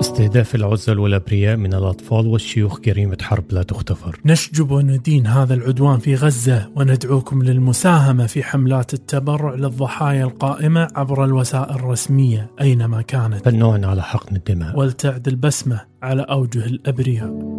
استهداف العزل والأبرياء من الأطفال والشيوخ جريمة حرب لا تغتفر نشجب وندين هذا العدوان في غزة وندعوكم للمساهمة في حملات التبرع للضحايا القائمة عبر الوسائل الرسمية أينما كانت. فالنوع على حقن الدماء. ولتعد البسمة على أوجه الأبرياء.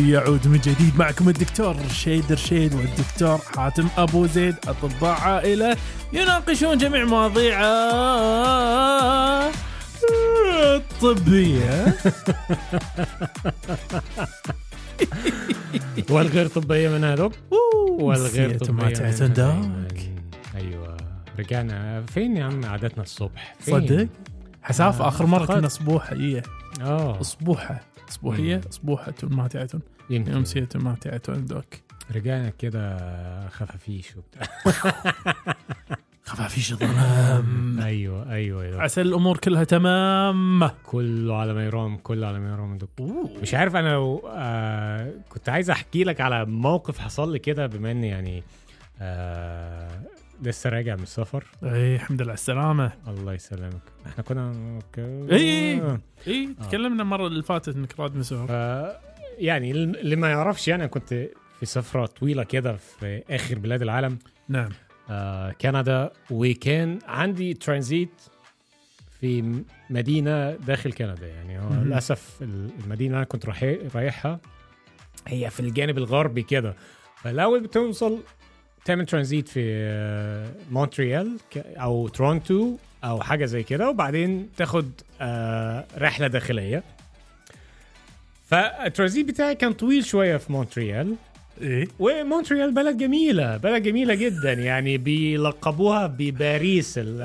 الكاس طبي يعود من جديد معكم الدكتور رشيد رشيد والدكتور حاتم أبو زيد أطباء عائلة يناقشون جميع مواضيع الطبية. والغير طبية من هذوك؟ والغير. من- أيوة. رجعنا. فين يا عم؟ عادتنا الصبح. فين؟ صدق؟ حساف آه، آخر مرة. كنا صبوحه هي آه. اصبوحه مم. اصبوحه ماتعه يمكن. امسيه ماتعه دوك رجعنا كده خفافيش وبتاع. خفافيش ظلام. أيوه أيوه أيوه عسى الأمور كلها تمام. كله على ما يرام كله على ما يرام. مش عارف أنا لو آه كنت عايز أحكي لك على موقف حصل لي كده بما إني يعني آه لسه راجع من السفر. اي الحمد لله على السلامة. الله يسلمك. إحنا كنا إي. آه. اي تكلمنا المرة اللي فاتت إنك راد مسافر ف يعني اللي ما يعرفش يعني أنا كنت في سفرة طويلة كده في آخر بلاد العالم. نعم. آه كندا. وكان عندي ترانزيت في مدينة داخل كندا يعني. هو. للأسف ال- المدينة أنا كنت رايح- رايحها هي في الجانب الغربي كده. فالاول بتوصل تعمل ترانزيت في آه، مونتريال أو تورونتو أو حاجة زي كده وبعدين تاخد آه، رحلة داخلية. فالترانزيت بتاعي كان طويل شوية في مونتريال. إيه ومونتريال بلد جميلة بلد جميلة جدا يعني بيلقبوها بباريس ال-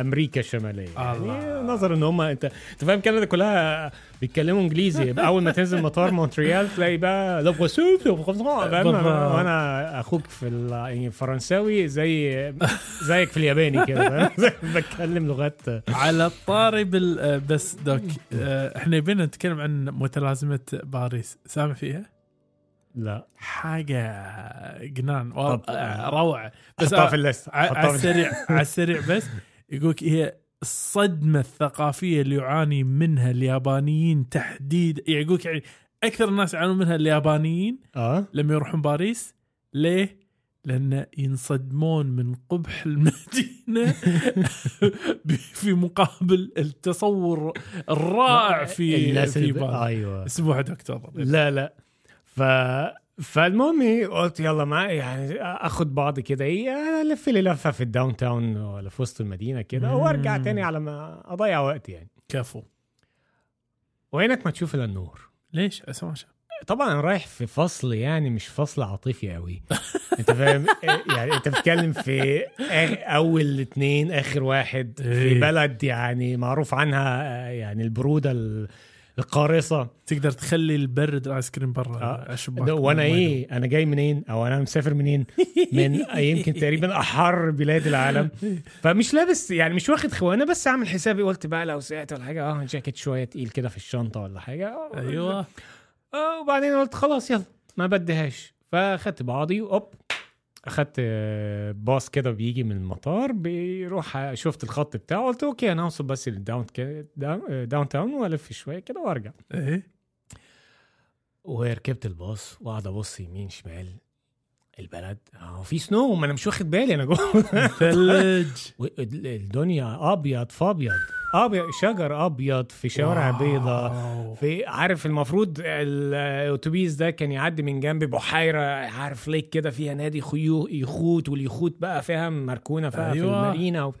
أمريكا الشمالية يعني. نظرا إن هم أنت أنت فاهم كندا كلها بيتكلموا إنجليزي أول ما تنزل مطار مونتريال تلاقي بقى لو. وأنا أخوك في ال- يعني زي زيك في الياباني كده؟ بتكلم لغات على الطاري بس دوك آه، إحنا يبينا نتكلم عن متلازمة باريس سامع فيها؟ لا. حاجة جنان آه، روعة. بس حطها آه، في الليست ع- حطها على السريع على السريع بس يقولك هي الصدمة الثقافية اللي يعاني منها اليابانيين تحديد يعني يقولك يعني أكثر الناس يعانون منها اليابانيين آه. لما يروحون باريس. ليه؟ لأن ينصدمون من قبح المدينة في مقابل التصور الرائع في في باريس. أيوه. أسبوع دكتور. لا لا. ف فالمهم إيه، قلت يلا ما يعني آخد بعض كده إيه ألف لي لفة في ال downtown ولا في وسط المدينة كده. وأرجع تاني على ما أضيع وقت يعني. كفو. وعينك ما تشوف إلا النور. ليش؟ اسمع طبعا أنا رايح في فصل يعني مش فصل عاطفي قوي أنت فاهم؟ إيه، يعني أنت بتتكلم في أول اتنين آخر واحد في إيه. بلد يعني معروف عنها آه، يعني البرودة ال- القارصة. تقدر تخلي البرد الآيس كريم برا آه. الشباك وأنا. إيه أنا جاي منين؟ أو أنا مسافر منين؟ من يمكن تقريبا أحر بلاد العالم. فمش لابس يعني مش واخد خوانه بس عامل حسابي قلت بقى لو سقعت ولا حاجة آه جاكيت شوية تقيل كده في الشنطة ولا حاجة. آه، أيوه. آه وبعدين قلت خلاص يلا ما بديهاش فأخدت بعضي اوب أخدت آه، باص كده بيجي من المطار بيروح شفت الخط بتاعه قلت okay أنا هوصل بس لل down down آه، town وألف شوية كده وأرجع. إيه؟ وركبت الباص وقعد أبص يمين شمال البلد. آه في snow ما أنا مش واخد بالي أنا جوه. ثلج الدنيا أبيض في ابيض شجر أبيض في شوارع. بيضاء في عارف المفروض الأتوبيس ده كان يعدي من جنب بحيرة عارف ليك كده فيها نادي خيو يخوت واليخوت بقى فيها مركونة فيها في أيوة. المارينا و...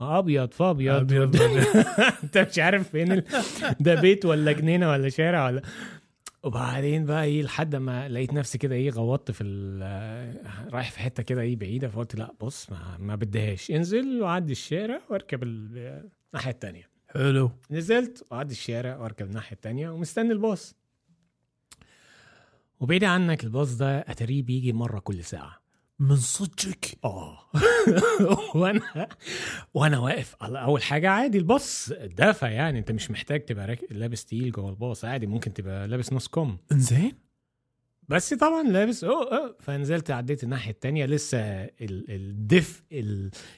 أبيض في أبيض أنت مش عارف فين ال... ده بيت ولا جنينة ولا شارع ولا وبعدين بقى إيه لحد ما لقيت نفسي كده إيه غوطت في رايح في حتة كده إيه بعيدة فقلت لا بص ما, ما بديهاش انزل وعدي الشارع واركب ال- الناحيه التانية. حلو. نزلت وعدي الشارع واركب الناحية التانية ومستني الباص. وبعيد عنك الباص ده أتاريه بيجي مرة كل ساعة. من صدقك آه. وأنا وأنا واقف أول حاجة عادي الباص دافع يعني. أنت مش محتاج تبقى لابس تقيل جوه الباص عادي ممكن تبقى لابس نص كم. إنزين؟ بس طبعا لابس اوه اوه فنزلت عديت الناحية التانية لسه ال- الدفء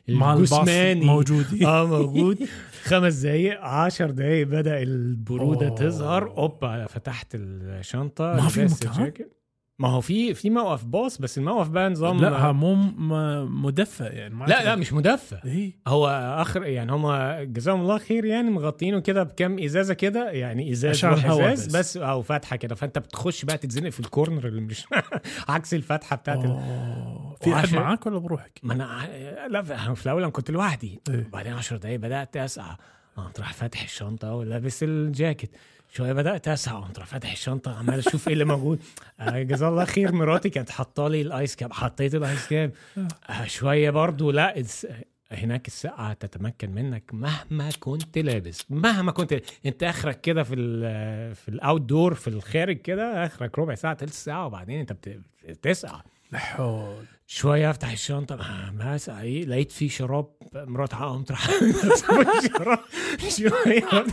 الجسماني موجود. آه موجود. خمس دقايق عشر دقايق بدأ البرودة أوه. تظهر. أوبا فتحت الشنطة ما في مكان؟ ما هو في في موقف باص بس الموقف بقى نظام لا مو مدفى يعني ما لا لا مش مدفى اي هو آخر يعني هم جزاهم الله خير يعني مغطينه كده بكام إزازة كده يعني إزاز عشان روح الهوا إزاز بس. بس أو فتحة كده فأنت بتخش بقى تتزنق في الكورنر اللي مش عكس الفتحة بتاعت ال... أوه. في احد وعشان- معاك ولا بروحك؟ ما أنا لا في الأول أنا كنت لوحدي إيه. وبعدين 10 دقايق بدأت أسعى قمت راح فاتح الشنطة ولابس الجاكيت شوية بدأت اسعى قمت فاتح الشنطة عمال أشوف إيه اللي موجود. آه، جزاه الله خير مراتي كانت حاطة لي ال ice cap حطيت ال ice cap. آه، شوية برضو لا هناك السقعه تتمكن منك مهما كنت لابس. مهما كنت أنت آخرك كده في ال في ال outdoor في الخارج كده آخرك ربع ساعة تلت ساعة وبعدين أنت بت- بتسقع لا حول شوية أفتح الشنطة. ما- اسقع إيه لقيت في شراب مرات قمت راح شراب شوية.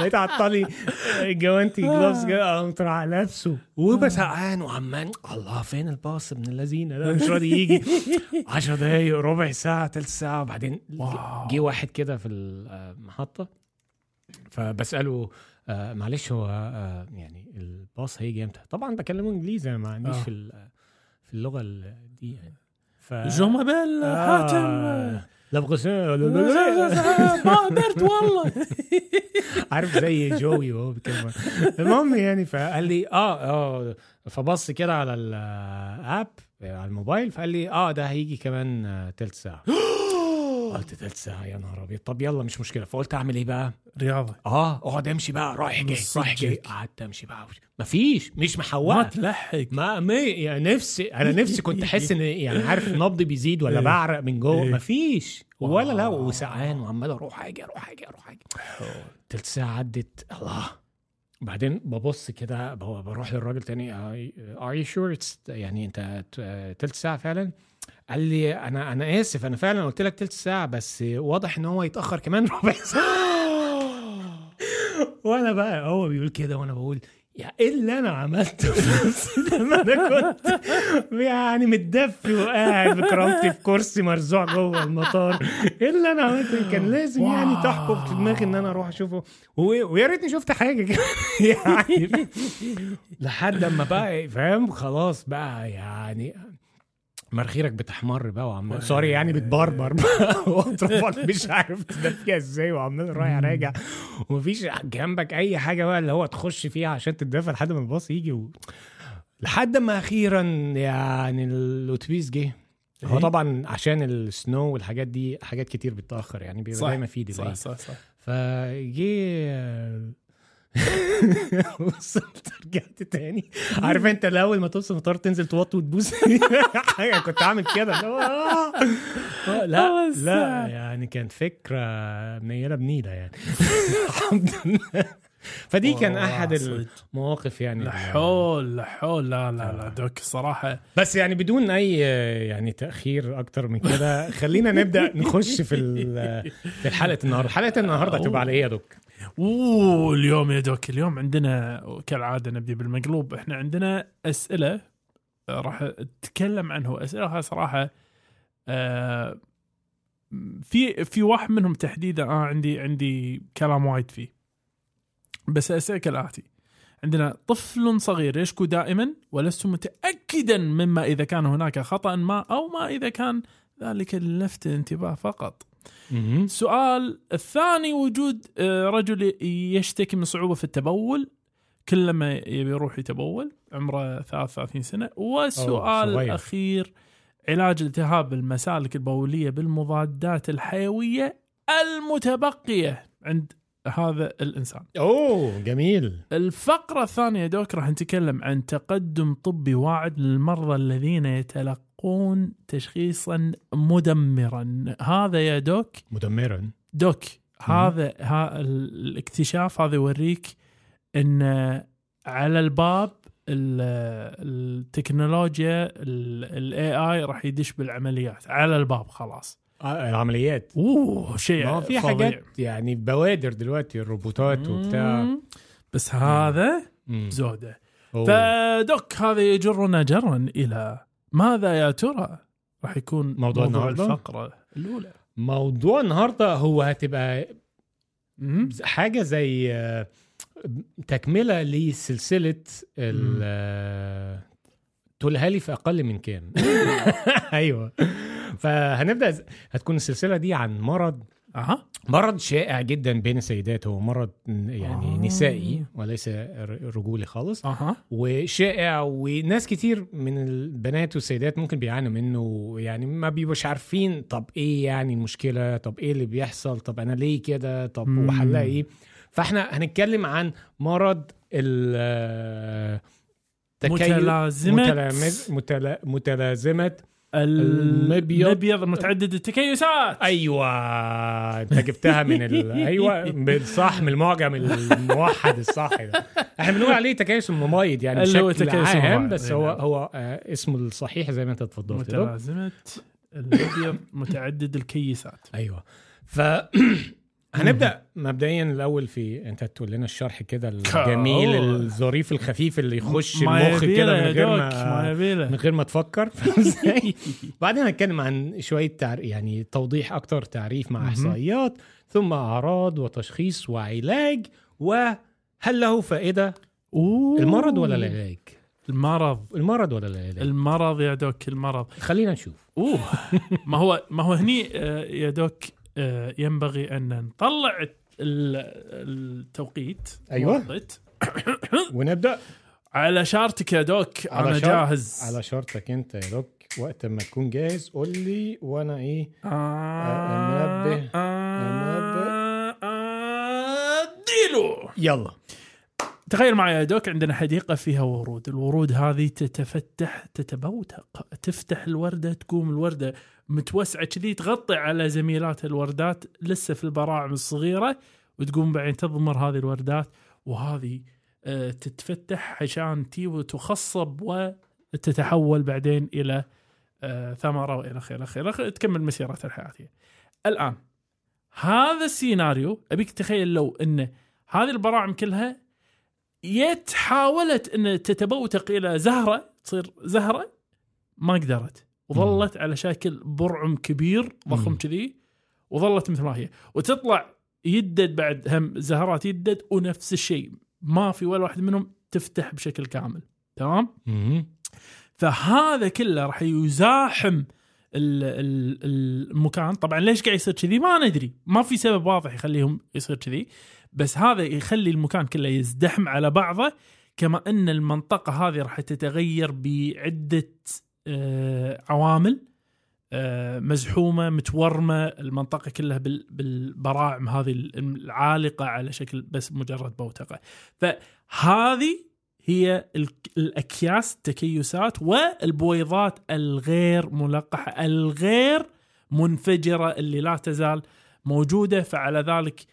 لقيت عطالي جوانتي جلوفز قمت راح لابسه. وبسقعان وعمال الله فين الباص ابن اللذينه ده؟ مش راضي يجي. 10 دقايق ربع ساعة تلت ساعة. وبعدين. جه واحد كده في المحطه فبسأله آه معلش هو آه يعني الباص هيجي إمتى؟ طبعا بكلمه إنجليزي ما عنديش آه. في ال- في اللغة ال- دي يعني. ف جمع بال حاتم. آه. لا بغسان لا لا لا. ما قدرت والله. عارف زي جوي وهو بيتكلم. المهم يعني فقال لي آه آه فبص كده على الاب على الموبايل فقال لي آه ده هيجي كمان آه، تلت ساعة. قلت تلت ساعة يا نهار أبيض. طب يلا مش مشكلة. فقلت أعمل إيه بقى؟ رياضة. آه أقعد أمشي بقى. رايح جاي رايح جاي. قعدت أمشي بقى. مفيش مش ما محوقه تلحق. ما ما يعني نفسي أنا نفسي كنت أحس إن يعني عارف نبضي بيزيد ولا إيه. بعرق من جوه؟ إيه. مفيش. ولا لا wow. وسقعان وعمال أروح أجي أروح أجي أروح أجي تلت ساعة عدت. الله. بعدين ببص كده بروح للراجل تاني are you sure يعني أنت تلت ساعة فعلا؟ قال لي أنا أنا آسف أنا فعلا قلت لك تلت ساعة بس واضح إن هو يتأخر كمان ربع ساعة. وأنا بقى هو بيقول كده وأنا بقول يا إيه اللي أنا عملته لما أنا كنت يعني متدفي وقاعد بكرامتي في كرسي مرزوع جوه المطار. إيه اللي أنا عملته؟ كان لازم يعني. تحكم في دماغي إن أنا أروح أشوفه. ويا ريتني شفت حاجة كده يعني. لحد أما بقى فاهم؟ خلاص بقى يعني مناخيرك بتحمر بقى وعمال سوري يعني بتبربر واطرافك مش عارف تدفيها إزاي وعمال رايح راجع. ومفيش جنبك أي حاجة بقى اللي هو تخش فيها عشان تتدفى لحد ما الباص يجي و... لحد ما أخيرا يعني الأتوبيس جه. هو إيه؟ طبعا عشان السنو والحاجات دي حاجات كتير بتتأخر يعني بيبقى صح، دايما في صح ديلي صح صح. فجي وصلت رجعت تاني. عارف انت الأول ما توصل المطار تنزل توطي وتبوس. حاجة كنت عامل كده. آه. آه، لا بس. لا يعني كانت فكرة منيله بنيلة يعني. الحمد لله. فدي كان أحد. المواقف يعني لا حول لا لا لا لا. دوك صراحة. بس يعني بدون أي يعني تأخير أكتر من كده خلينا نبدأ نخش في في حلقه النهارده حلقة النهارده هتبقى على إيه يا دوك؟ أوه اليوم يا دوك اليوم عندنا كالعادة نبدي بالمقلوب. إحنا عندنا أسئلة آه، راح أتكلم عنه. أسئلة صراحة آه، في في واحد منهم تحديدا آه عندي عندي كلام وايد فيه. بس اسئله كالاتي عندنا طفل صغير يشكو دائما ولست متاكدا مما إذا كان هناك خطأ ما أو ما إذا كان ذلك للفت الانتباه فقط. السؤال الثاني وجود آه، رجل يشتكي من صعوبة في التبول كلما يبي يروح يتبول عمره 33 سنة. والسؤال صغير. الأخير علاج التهاب المسالك البولية بالمضادات الحيوية المتبقية عند هذا الإنسان. أوه جميل. الفقرة الثانية يا دوك راح نتكلم عن تقدم طبي واعد للمرضى الذين يتلقون تشخيصا مدمرا. هذا يا دوك؟ مدمرا. دوك هذا ها الاكتشاف هذا يوريك إن على الباب ال- التكنولوجيا ال AI راح يدش بالعمليات. على الباب خلاص. آه، العمليات. أوه شيء ما في. حاجات يعني بوادر دلوقتي الروبوتات وبتاع. بس هذا مم. زودة. فدوك هذا يجرنا جرا إلى ماذا يا ترى؟ راح يكون موضوع النهاردة؟ الفقرة الأولى. موضوع النهارده هو هتبقى. حاجة زي آه، تكملة لسلسلة آه، تقولها لي في أقل من كام أيوه. فهنبدأ هتكون السلسلة دي عن مرض أها. مرض شائع جدا بين السيدات هو مرض يعني آه. نسائي وليس رجولي خالص. أها. وشائع وناس كتير من البنات والسيدات ممكن بيعانوا منه يعني ما بيبقوش عارفين طب إيه يعني المشكلة طب إيه اللي بيحصل طب أنا ليه كده طب. وحلها إيه. فإحنا هنتكلم عن مرض ال متلازمة. متلامز- متلا- متلازمة المبيض المبيض. متعدد التكيسات أيوه أنت جبتها من ال... أيوه بالصح من المعجم الموحد الصح ده إحنا بنقول عليه تكيس المميض يعني بشكل تكيس عام بس هو نعم. هو آه اسمه الصحيح زي ما انت اتفضلت له. متلازمة المبيض متعدد الكيسات أيوه ف هنبدأ مبدئيا الأول في أنت تقول لنا الشرح كده الجميل. الظريف الخفيف اللي يخش المخ كده من غير ما من غير ما تفكر؟ بعدين هنتكلم عن شوية تعر... يعني توضيح أكتر تعريف مع. إحصائيات ثم أعراض وتشخيص وعلاج وهل له فائدة أوه. المرض ولا العلاج؟ المرض المرض ولا العلاج؟ المرض يا دوك المرض خلينا نشوف أوه ما هو ما هو هني آه، يا دوك ينبغي أن نطلع ال- التوقيت. وقت ونبدأ. على شارتك يا دوك على أنا شرط- جاهز. على شرطك أنت يا دوك وقت ما تكون جاهز قول لي وأنا إيه؟ آه منبه. آه آه ديلو يلا. تخيل معي يا دوك عندنا حديقة فيها ورود. الورود هذه تتفتح تتبوتق تفتح الوردة تقوم الوردة. متوسعة كذي تغطي على زميلات الوردات لسه في البراعم الصغيرة وتقوم بعدين تضمر هذه الوردات. وهذه آه، تتفتح عشان تي وتخصب وتتحول بعدين إلى آه، آخره إلى آخره إلى آخره، تكمل مسيرتها الحياتية الآن هذا السيناريو أبيك تخيل لو أن هذه البراعم كلها يت حاولت إن تتبوتق إلى زهرة تصير زهرة ما قدرت. وظلت على شكل برعم كبير ضخم. كذي وظلت مثل ما هي. وتطلع يدد بعد هم زهرات يدد ونفس الشيء. ما في ولا واحد منهم تفتح بشكل كامل. تمام. فهذا كله راح يزاحم ال- ال- المكان. طبعا ليش قاعد يصير كذي؟ ما ندري. ما في سبب واضح يخليهم يصير كذي. بس هذا يخلي المكان كله يزدحم على بعضه كما أن المنطقة هذه راح تتغير بعدة آه، عوامل آه، مزحومة متورمة المنطقة كلها بال- بالبراعم هذه العالقة على شكل بس مجرد بوتقة. فهذه هي ال- الأكياس التكيسات والبويضات الغير ملقحة الغير منفجرة اللي لا تزال موجودة فعلى ذلك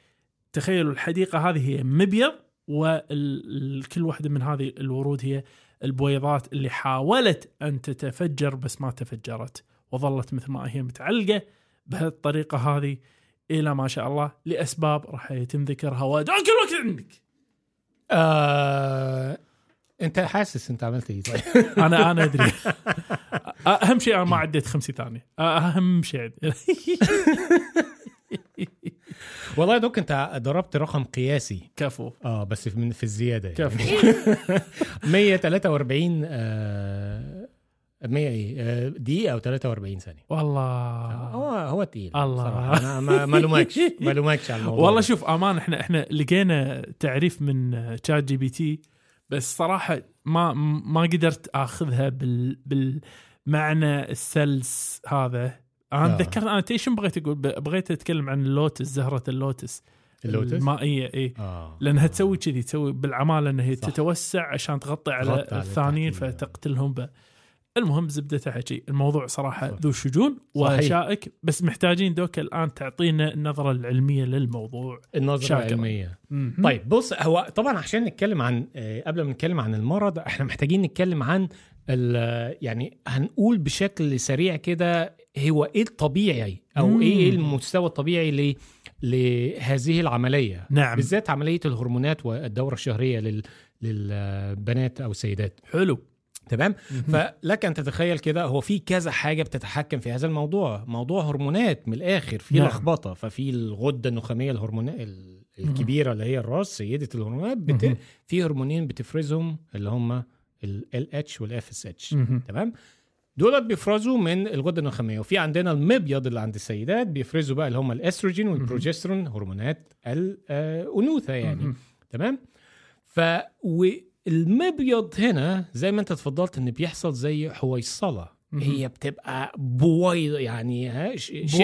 تخيلوا الحديقة هذه هي مبيض وكل واحدة من هذه الورود هي البويضات اللي حاولت أن تتفجر بس ما تفجرت وظلت مثل ما هي متعلقة بهالطريقة هذه. إلى ما شاء الله لأسباب راح يتم ذكرها. ودوك الوقت عندك آه... أنت حاسس أنت عملت إيه؟ طيب. أنا أنا أدري. أهم شيء أنا ما عديت 50 ثانية. أهم شيء والله يا دوك انت ضربت رقم قياسي كفو آه بس في- من في الزيادة يعني. كفو 143 آه 100 إيه آه، دقيقة أو 43 ثانية والله هو هو تقيل الله. صراحة. أنا ما ما لومكش ما لومكش على الموضوع والله. شوف أمان إحنا إحنا لقينا تعريف من ChatGPT بس صراحة ما ما قدرت آخذها بال بالمعنى السلس هذا أنا آه. تذكرت أنا تيش بغيت أقول بغيت أتكلم عن اللوتس زهرة اللوتس اللوتس المائيه إي آه لأنها تسوي كذي تسوي بالعمالة إنها هي. تتوسع عشان تغطي على الثانيين فتقتلهم ب... المهم زبدته حكي الموضوع صراحة صح. ذو شجون. وشائك بس محتاجين دوك الآن تعطينا النظرة العلمية للموضوع النظرة شاكراً. العلمية مهم. طيب بص هو طبعا عشان نتكلم عن آه، قبل ما نتكلم عن المرض إحنا محتاجين نتكلم عن ال- يعني هنقول بشكل سريع كده هو إيه الطبيعي أو مم. إيه المستوى الطبيعي ل لهذه العملية؟ نعم. بالذات عملية الهرمونات والدورة الشهرية لل للبنات أو السيدات. حلو. تمام. فلك أن تتخيل كده هو في كذا حاجة بتتحكم في هذا الموضوع. موضوع هرمونات من الآخر في نعم. لخبطة. ففي الغدة النخامية الهرمونات الكبيرة اللي هي الراس سيدة الهرمونات بت... في هرمونين بتفرزهم اللي هم ال اتش والاف اس اتش. تمام؟ دولت بيفرزوا من الغدة النخامية وفي عندنا المبيض اللي عند السيدات بيفرزوا بقى اللي هم الأستروجين والبروجسترون هرمونات الأنوثة يعني. تمام ف والمبيض هنا زي ما انت اتفضلت ان بيحصل زي حويصلة. هي بتبقى بويضة يعني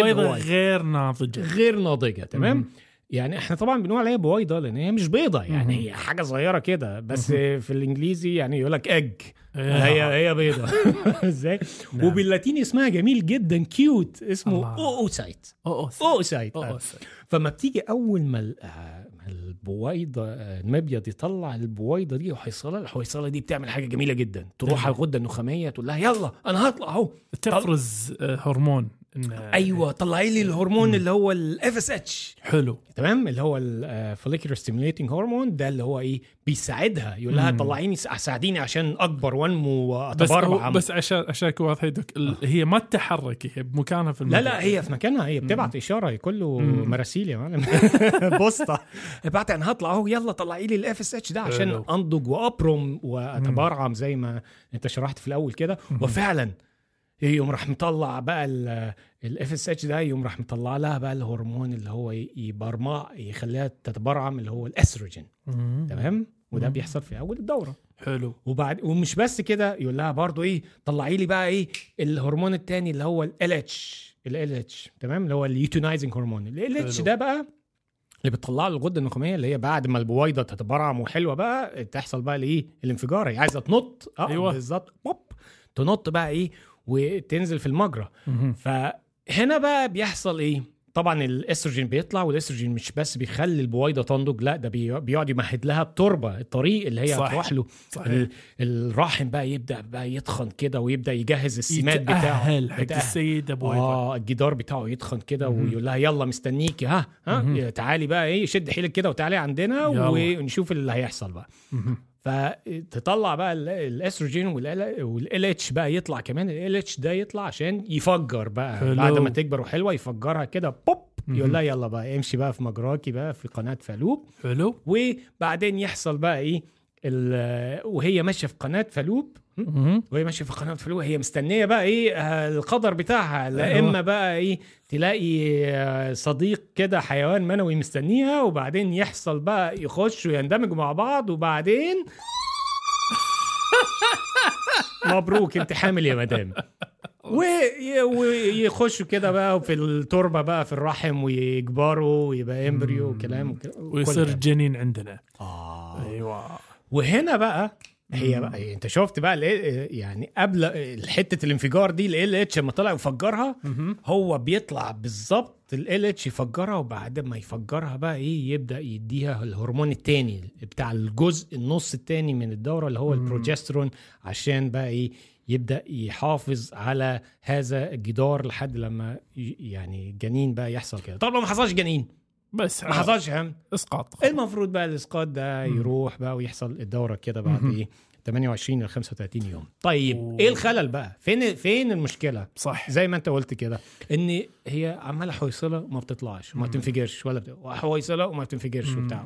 بويضة. غير ناضجة غير ناضجة تمام. يعني إحنا طبعا بنقول عليها بويضة لأن هي مش بيضة يعني. هي حاجة صغيرة كده بس. في الإنجليزي يعني يقول لك اج آه. هي هي بيضة إزاي نعم. وباللاتيني اسمها جميل جدا cute اسمه. oocyte أوه، أوه. oocyte. فما بتيجي أول ما آه، البويضة آه، المبيض يطلع البويضة دي وحيصله الحويصله دي بتعمل حاجة جميلة جدا تروح على الغدة النخامية تقول لها يلا أنا هطلع أهو تفرز هرمون أيوه طلعي لي الهرمون اللي هو ال FSH حلو. تمام؟ اللي هو ال follicular stimulating hormone ده اللي هو إيه بيساعدها. يقول لها مم. طلعيني ساعديني عشان أكبر وانمو بس واتبرع بس عشان عشان اكون واضح ال- هي ما تتحرك هي بمكانها في لا المكان لا هي في مكانها. هي بتبعت إشارة كله مم. مراسيل يا معلم. بوسطة. ابعت أنا هطلع أهو يلا طلعي لي ال FSH ده عشان. أنضج وأبرم وأتبرعم زي ما أنت شرحت في الأول كده. وفعلا يوم راح مطلع بقى ال FSH ده يوم راح مطلع لها بقى الهرمون اللي هو يبرعم يخليها تتبرعم اللي هو الاستروجين. تمام؟ وده مم. بيحصل في أول الدورة. حلو. وبعد ومش بس كده يقول لها برضو إيه طلعي لي بقى إيه الهرمون التاني اللي هو ال اتش ال اتش تمام؟ اللي هو ال luteinizing hormone ال LH. ده بقى اللي بتطلع له الغدة النخامية اللي هي بعد ما البويضة تتبرعم وحلوة بقى تحصل بقى الايه الانفجار. هي عايزة تنط. آه أيوة. بالظبط. بوب. تنط بقى إيه وتنزل في المجرى. فهنا بقى بيحصل إيه طبعا الأستروجين بيطلع والأستروجين مش بس بيخلي البويضة تنضج لا ده بي- بيقعد يمهد لها التربة الطريق اللي هي. هتروح له الرحم بقى يبدأ بقى يتخن كده ويبدأ يجهز السمات بتاعه. السيدة بويضة آه الجدار بتاعه يتخن كده. ويقول لها يلا مستنيكي ها ها. تعالي بقى إيه شد حيلك كده وتعالي عندنا يلا. ونشوف اللي هيحصل بقى. فتطلع بقى ال- الأستروجين وال LH بقى يطلع كمان ال LH ده يطلع عشان يفجر بقى حلو. بعد ما تكبر وحلوة يفجرها كده بوب. يقول لها يلا بقى امشي بقى في مجراكي بقى في قناة فالوب حلو وبعدين يحصل بقى إيه وهي ماشية في قناة فالوب. وهي ماشية في قناة فالوب هي مستنية بقى إيه آه، القدر بتاعها. لا أيوة. إما بقى إيه تلاقي آه، صديق كده حيوان منوي مستنيها وبعدين يحصل بقى يخشوا يندمجوا مع بعض وبعدين مبروك أنت حامل يا مدام. وي- ويخشوا كده بقى في التربة بقى في الرحم ويكبروا ويبقى embryo وكلام ويصير جنين عندنا. آه. أيوه. وهنا بقى هي. بقى انت شفت بقى يعني قبل حتة الانفجار دي ال LH لما طلع وفجرها مهم. هو بيطلع بالظبط ال LH يفجرها وبعد ما يفجرها بقى إيه يبدأ يديها الهرمون التاني بتاع الجزء النص التاني من الدورة اللي هو. البروجسترون عشان بقى إيه يبدأ يحافظ على هذا الجدار لحد لما يعني الجنين بقى يحصل كده طبعا ما حصلش جنين بس ما حصلش هم إسقاط المفروض بقى الإسقاط ده. يروح بقى ويحصل الدورة كده بعد. إيه 28 ل 35 يوم طيب أوه. إيه الخلل بقى فين فين المشكلة صح زي ما أنت قلت كده إن هي عمالة حويصلة وما بتطلعش وما. بتنفجرش ولا بت... حويصلة وما بتنفجرش. وبتاع.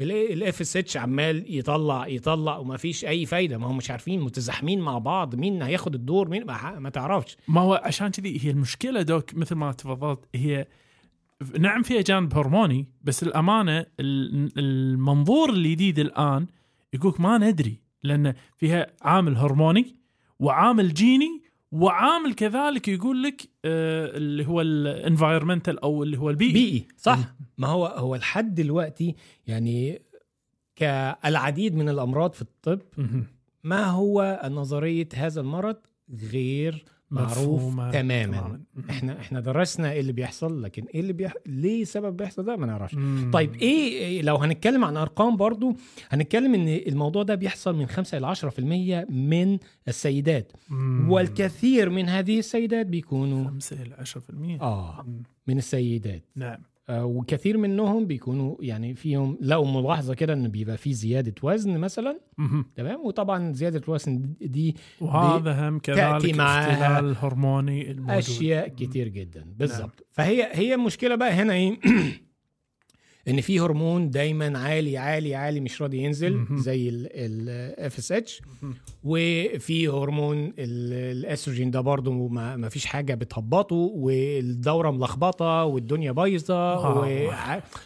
وال FSH عمال يطلع يطلع وما فيش أي فايدة ما هم مش عارفين متزاحمين مع بعض مين هياخد الدور مين ما, ما تعرفش ما هو عشان كذي هي المشكلة دوك مثل ما تفضلت هي نعم فيها جانب هرموني بس الامانه ال- المنظور الجديد الآن يقولك ما ندري لأن فيها عامل هرموني وعامل جيني وعامل كذلك يقول لك آه اللي هو ال environmental أو اللي هو البيئي بيئي صح ما هو هو لحد دلوقتي يعني كالعديد من الأمراض في الطب. ما هو نظرية هذا المرض غير معروف تماما. إحنا إحنا درسنا إيه اللي بيحصل لكن إيه اللي بيح... ليه سبب بيحصل ده؟ ما نعرفش. طيب إيه إيه لو هنتكلم عن أرقام برضو هنتكلم إن الموضوع ده بيحصل من 5 إلى 10% من السيدات. مم. والكثير من هذه السيدات بيكونوا 5 إلى 10% آه مم. من السيدات. نعم. وكثير منهم بيكونوا يعني فيهم لقوا ملاحظة كده إن بيبقى في زيادة وزن مثلا. تمام؟ وطبعا زيادة الوزن دي وهذا هم كذلك اختلال هرموني الموجود. اشياء كتير جدا. بالظبط فهي هي المشكلة بقى هنا إيه؟ إن في هرمون دايما عالي عالي عالي مش راضي ينزل. زي ال FSH. وفي هرمون ال- الأستروجين ده برضه ما فيش حاجة بتهبطه والدورة ملخبطة والدنيا بايظة آه.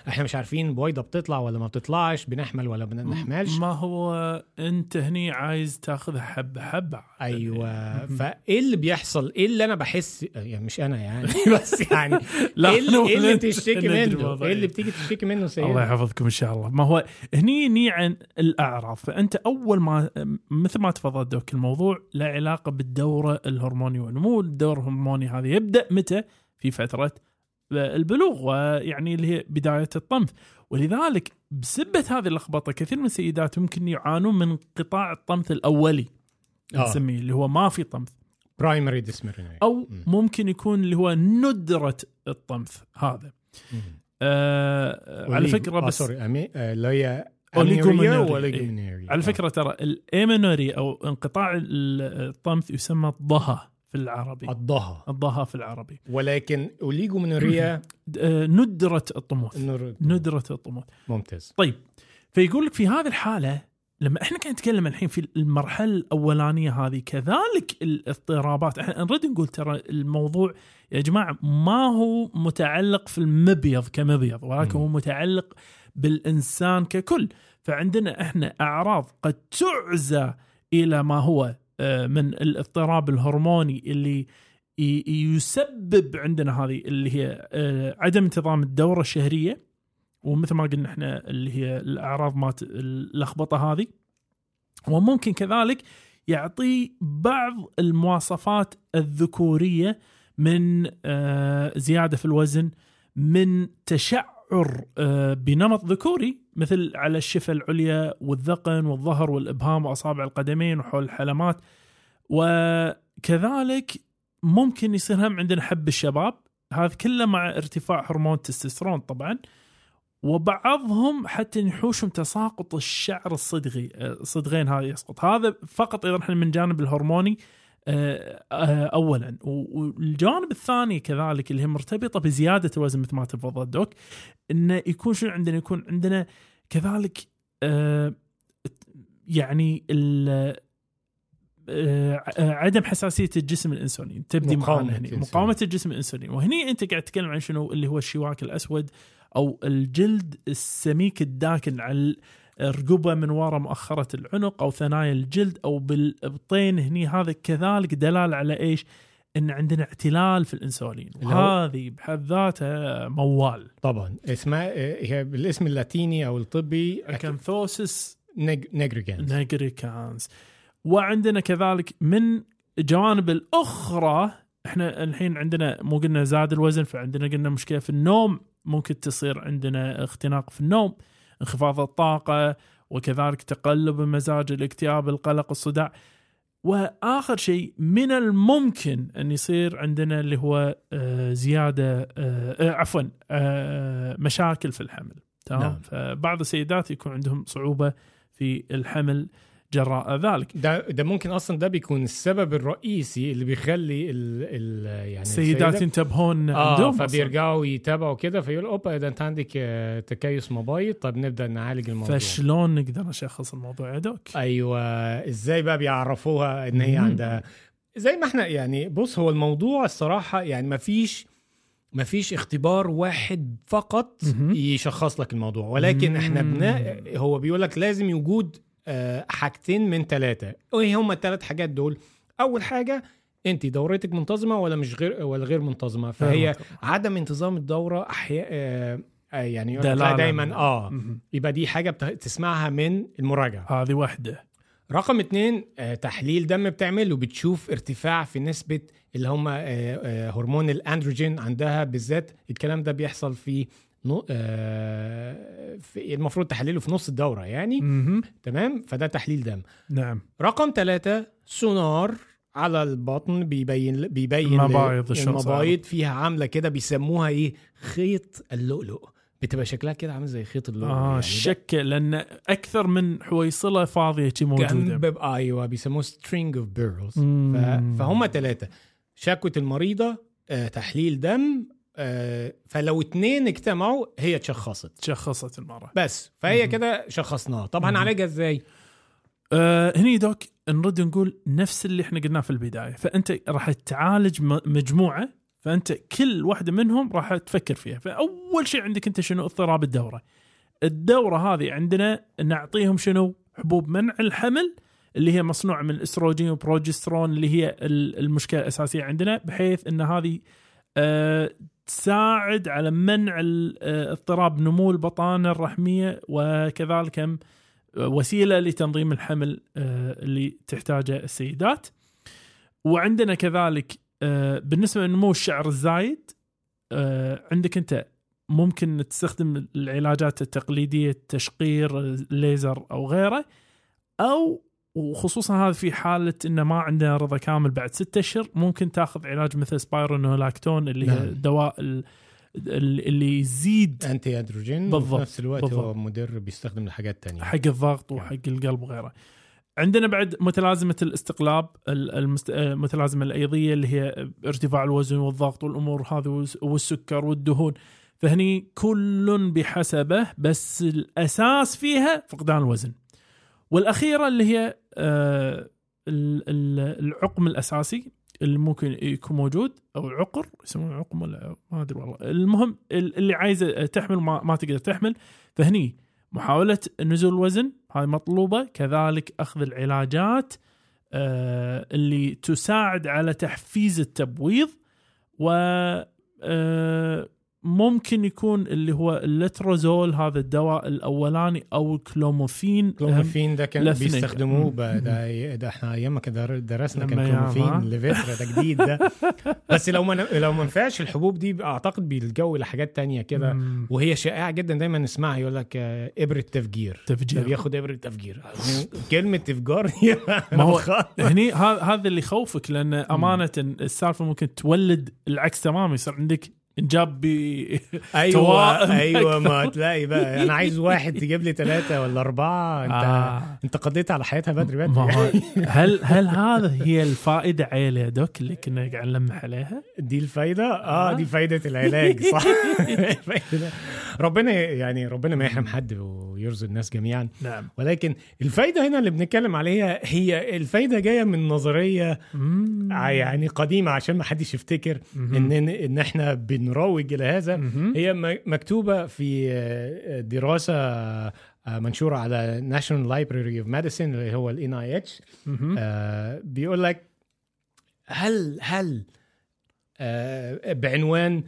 وإحنا مش عارفين بويضه بتطلع ولا ما بتطلعش بنحمل ولا ما بنحملش. ما هو أنت هني عايز تاخذها حبه حبه أيوه. فإيه اللي بيحصل؟ إيه اللي أنا بحس؟ يعني مش أنا يعني بس يعني إيه اللي, اللي ندري تشتكي الموضوع منه؟ إيه اللي إيه. بتيجي تشتكي منه الله سيدنا يحفظكم إن شاء الله. ما هو هني ني عن الأعراض. فأنت أول ما مثل ما تفضل دوك الموضوع له علاقة بالدورة الهرمونيه ونمو الدورة الهرموني هذا يبدأ متى؟ في فترة البلوغ ويعني اللي هي بداية الطمث ولذلك بسبب هذه اللخبطة كثير من السيدات ممكن يعانون من انقطاع الطمث الأولي آه. نسميه اللي هو ما في طمث primary أو ممكن يكون اللي هو ندرة الطمث هذا. آه على فكرة بس sorry آه، اللي هي و oligomenorrhea. على آه. فكرة ترى ال amenorrhea أو انقطاع ال- الطمث يسمى الضها في العربي. الضها. الضها في العربي. ولكن oligomenorrhea آه، ندرة الطموث. ندرة الطموث. ممتاز. طيب فيقول لك في هذه الحالة لما إحنا قاعد نتكلم الحين في المرحلة الأولانية هذه كذلك الاضطرابات إحنا نريد نقول ترى الموضوع يا جماعة ما هو متعلق في المبيض كمبيض ولكن. هو متعلق بالإنسان ككل فعندنا إحنا أعراض قد تعزى إلى ما هو آه، من الاضطراب الهرموني اللي يسبب عندنا هذه اللي هي آه، عدم انتظام الدورة الشهرية ومثل ما قلنا إحنا اللي هي الأعراض مات اللخبطة هذه. وممكن كذلك يعطي بعض المواصفات الذكورية من آه، زيادة في الوزن من تشعر آه، بنمط ذكوري مثل على الشفة العليا والذقن والظهر والإبهام وأصابع القدمين وحول الحلمات. وكذلك ممكن يصير هم عندنا حب الشباب. هذا كله مع ارتفاع هرمون التستوستيرون طبعا. وبعضهم حتى يحوشهم تساقط الشعر الصدغي آه، الصدغين هذا يسقط. هذا فقط إذا إحنا من جانب الهرموني آه، آه، اولا. والجانب الثاني كذلك اللي هي مرتبطة بزيادة الوزن مثل ما تفضل دوك انه يكون شنو عندنا؟ يكون عندنا كذلك آه، يعني ال- آه، عدم حساسية الجسم الانسولين تبدي معنا هنا. مقاومة الجسم الانسولين وهني أنت قاعد تتكلم عن شنو؟ اللي هو الشواك الأسود أو الجلد السميك الداكن على الرقبة من وراء مؤخرة العنق أو ثنايا الجلد أو بالابطين هني هذا كذلك دلاله على إيش؟ إن عندنا اعتلال في الإنسولين. وهذه بحد ذاتها موال. طبعا. اسمها هي بالاسم اللاتيني أو الطبي acanthosis nigricans nigricans وعندنا كذلك من الجوانب الأخرى إحنا الحين عندنا مو قلنا زاد الوزن فعندنا قلنا مشكلة في النوم. ممكن تصير عندنا اختناق في النوم انخفاض الطاقة وكذلك تقلب المزاج الاكتئاب القلق الصداع وآخر شيء من الممكن أن يصير عندنا اللي هو آه، زيادة آه، آه، عفوا مشاكل في الحمل تمام نعم. نعم. فبعض السيدات يكون عندهم صعوبة في الحمل جراء ذلك ده ده ممكن أصلا ده بيكون السبب الرئيسي اللي بيخلي ال ال يعني السيدات ينتبهون آه عندهم. فبيرجعوا يتابعوا كده فيقول أوبا ده أنت عندك آه، تكيس مبايض طب نبدأ نعالج الموضوع فشلون نقدر نشخص الموضوع يا دوك؟ أيوه إزاي بقى بيعرفوها إن هي. عندها زي ما إحنا يعني بص هو الموضوع الصراحة يعني ما فيش ما فيش اختبار واحد فقط. يشخص لك الموضوع ولكن إحنا. بنا هو بيقول لك لازم يوجود آه، حاجتين من ثلاثة إيه هما الثلاث حاجات دول؟ أول حاجة انت دورتك منتظمة ولا مش غير ولا غير منتظمة؟ فهي عدم انتظام الدورة احياء آه، آه، يعني يقول لك لا دلالة دايما آه. يبقى دي حاجة بت- تسمعها من المراجعة. هذه واحدة. رقم اتنين آه، تحليل دم بتعمله بتشوف ارتفاع في نسبة اللي هم آه، آه، هرمون الأندروجين عندها بالذات الكلام ده بيحصل آه، في المفروض تحليله في نص الدورة يعني. مهم. تمام؟ فده تحليل دم. نعم. رقم ثلاثة سونار على البطن بيبين بيبين مبايض الشخص المبايض فيها عاملة كده بيسموها إيه؟ خيط اللؤلؤ. بتبقى شكلها كده عامل زي خيط اللؤلؤ آه يعني. الشك لأن أكثر من حويصلة فاضية شي موجودة. جنب أيوه بيسموه string of pearls مم. ف- فهم ثلاثة شكوى المريضة آه، تحليل دم آه، فلو اتنين اجتمعوا هي اتشخصت شخصت المراه بس فهي. كده شخصناها. طب. هنعالجها إزاي؟ آه هني دوك نرد نقول نفس اللي إحنا قلناه في البداية. فأنت راح تعالج مجموعة فأنت كل واحدة منهم راح تفكر فيها. فأول شيء عندك أنت شنو؟ اضطراب الدورة. الدورة هذه عندنا نعطيهم شنو؟ حبوب منع الحمل اللي هي مصنوعة من الإستروجين والبروجسترون اللي هي ال- المشكلة الأساسية عندنا بحيث إن هذه آه تساعد على منع آه، اضطراب نمو البطانة الرحمية وكذلك وسيلة لتنظيم الحمل آه، اللي تحتاجه السيدات. وعندنا كذلك آه، بالنسبة لنمو الشعر الزايد عندك انت ممكن تستخدم العلاجات التقليدية تشقير الليزر أو غيره أو وخصوصا هذا في حالة إنه ما عندنا رضا كامل بعد ستة أشهر ممكن تاخذ علاج مثل سبايرونولاكتون اللي هي نعم. الدواء ال- ال- اللي يزيد انتي ادروجين بالضبط، وفي نفس الوقت هو بالضبط. مدر بيستخدم لحاجات تانية. حق الضغط وحق القلب وغيره. عندنا بعد متلازمة الاستقلاب المست... المتلازمه الأيضية اللي هي ارتفاع الوزن والضغط والأمور هذه والس- والسكر والدهون. فهني كل بحسبه بس الأساس فيها فقدان الوزن. والأخيرة اللي هي العقم الأساسي اللي ممكن يكون موجود أو العقر يسمونه عقم ولا ما أدري والله. المهم ال- اللي عايزه تحمل ما, ما تقدر تحمل فهني محاولة نزول الوزن. هاي مطلوبة. كذلك أخذ العلاجات آه، اللي تساعد على تحفيز التبويض و آه، ممكن يكون اللي هو اللترازول هذا الدواء الأولاني أو ال clomiphene. clomiphene ده كان. بيستخدموه ده, ده إحنا أيام ما كان درسنا كان. clomiphene لفترة ده جديد ده. بس لو ما لو ما نفعش الحبوب دي أعتقد بيلجوا لحاجات تانية كده. وهي شائعة جدا دايما نسمعها يقول لك آه، إبرة تفجير. ده تفجير بياخد إبرة تفجير. كلمة تفجير ما هو هني هذا اللي يخوفك لأن أمانة السالفة ممكن تولد العكس تماما يصير عندك انجاب ب أيوه أيوه ما. تلاقي بقى أنا عايز واحد تجيب لي ثلاثة ولا أربعة أنت آه. أنت قضيت على حياتها بدري بدري هل هل هذا هي الفائدة عيل يا دوك اللي كنا قاعد نلمح عليها؟ دي الفايدة آه آه. دي فايدة العلاج صح. ربنا يعني ربنا ما يحرم حد ويرزق الناس جميعا نعم ولكن الفايدة هنا اللي بنتكلم عليها هي الفايدة جاية من نظرية. يعني قديمة عشان ما حدش يفتكر. ان إن إحنا بنروج إلى هذا. هي مكتوبة في آه، دراسة آه، منشورة على National Library of Medicine اللي هو ال NIH مهم. آه، بيقول لك هل هل آه، بعنوان.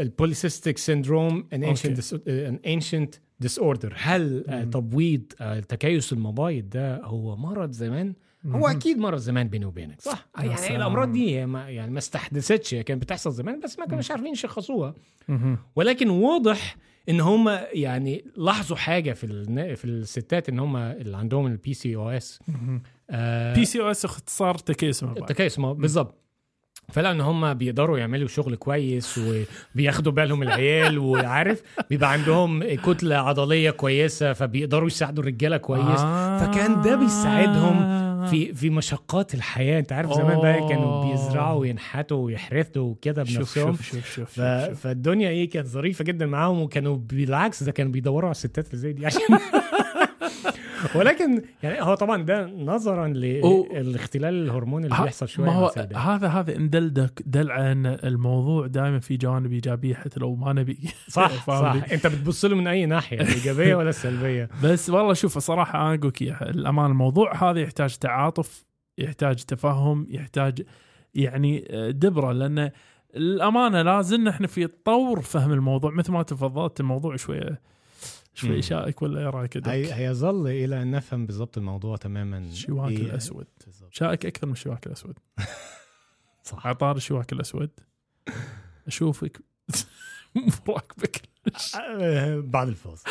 ال polycystic syndrome an أوكي. an ancient disorder هل آه،. تبويض آه، تكيس المبايض ده هو مرض زمان هو. أكيد مرض زمان بيني وبينك صح يعني سلام. الأمراض دي ما يعني ما استحدثتش كانت بتحصل زمان بس ما كانوش عارفين يشخصوها. ولكن واضح إن هم يعني لاحظوا حاجة في في الستات إن هم اللي عندهم البي سي أو اس. بي سي أو اس اختصار تكيس ما- بالظبط فلا ان هم بيقدروا يعملوا شغل كويس وبياخدوا بالهم العيال وعارف بيبقى عندهم كتلة عضلية كويسة فبيقدروا يساعدوا الرجالة كويس آه. فكان ده بيساعدهم في في مشقات الحياة انت عارف زمان بقى كانوا أوه. بيزرعوا وينحتوا ويحرثوا كده شوف بنفسهم شوف شوف شوف, ف... شوف. فالدنيا إيه كانت ظريفة جدا معاهم وكانوا بالعكس ده كانوا بيدوروا على الستات اللي زي دي عشان ولكن يعني هو طبعا ده نظرا للاختلال الهرموني اللي بيحصل شوية ما هو. هذا هذا إن دل على إن الموضوع دائما في جوانب إيجابية حتى لو ما نبي. صح صح. أنت بتبص له من أي ناحية الايجابيه ولا السلبيه بس والله شوف صراحة أنا أقول لك الأمانة الموضوع هذا يحتاج تعاطف يحتاج تفهم يحتاج يعني آه، دبرة. لأن الأمانة لازلنا إحنا في طور فهم الموضوع. مثل ما تفضلت الموضوع شوية شوي مم. شائك ولا إيه رأيك؟ هي هيظل إلى أن نفهم بالضبط الموضوع تماما. الشواك إيه- الأسود. بالضبط. شائك أكثر من الشواك الأسود. صح. عطار الشواك الأسود. أشوفك. مراقبك. آه، بعد الفاصل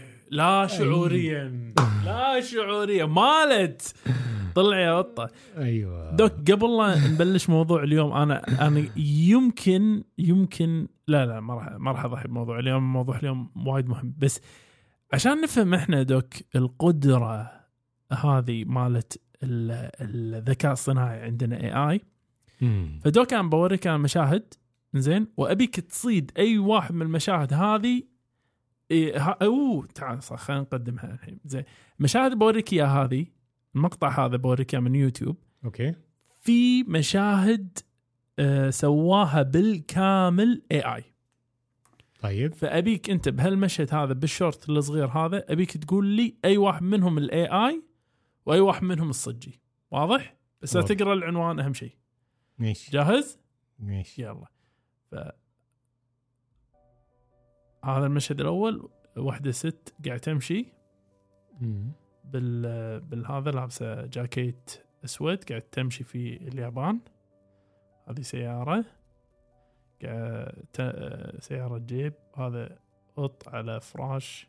لا شعوريا. لا شعوريا. مالت. طلع يا قطة. أيوه. doc قبل لا نبلش موضوع اليوم أنا أنا يمكن يمكن لا لا ما راح ما راح أضحي بموضوع اليوم. موضوع اليوم وايد مهم. بس عشان نفهم إحنا doc القدرة هذه مالت ال- الذكاء الصناعي عندنا AI. ف doc أنا بوريك أنا مشاهد زين؟ وأبيك تصيد أي واحد من المشاهد هذه إيه ها اوه تعال صح خلينا نقدمها الحين. زين المشاهد بوريك اياها هذه المقطع هذا بوريك اياه من يوتيوب. أوكي. في مشاهد آه، سواها بالكامل AI طيب. فأبيك أنت بهالمشهد هذا بالشورت الصغير هذا أبيك تقول لي أي واحد منهم ال AI وأي واحد منهم الصجي. واضح؟ بس. تقرأ العنوان أهم شيء. ماشي. جاهز؟ ماشي. يلا. هذا المشهد الأول واحدة ست قاعدة تمشي. بال بالهذا لابسة جاكيت أسود قاعد تمشي في اليابان. هذه سيارة. سيارة جيب. هذا قط على فراش.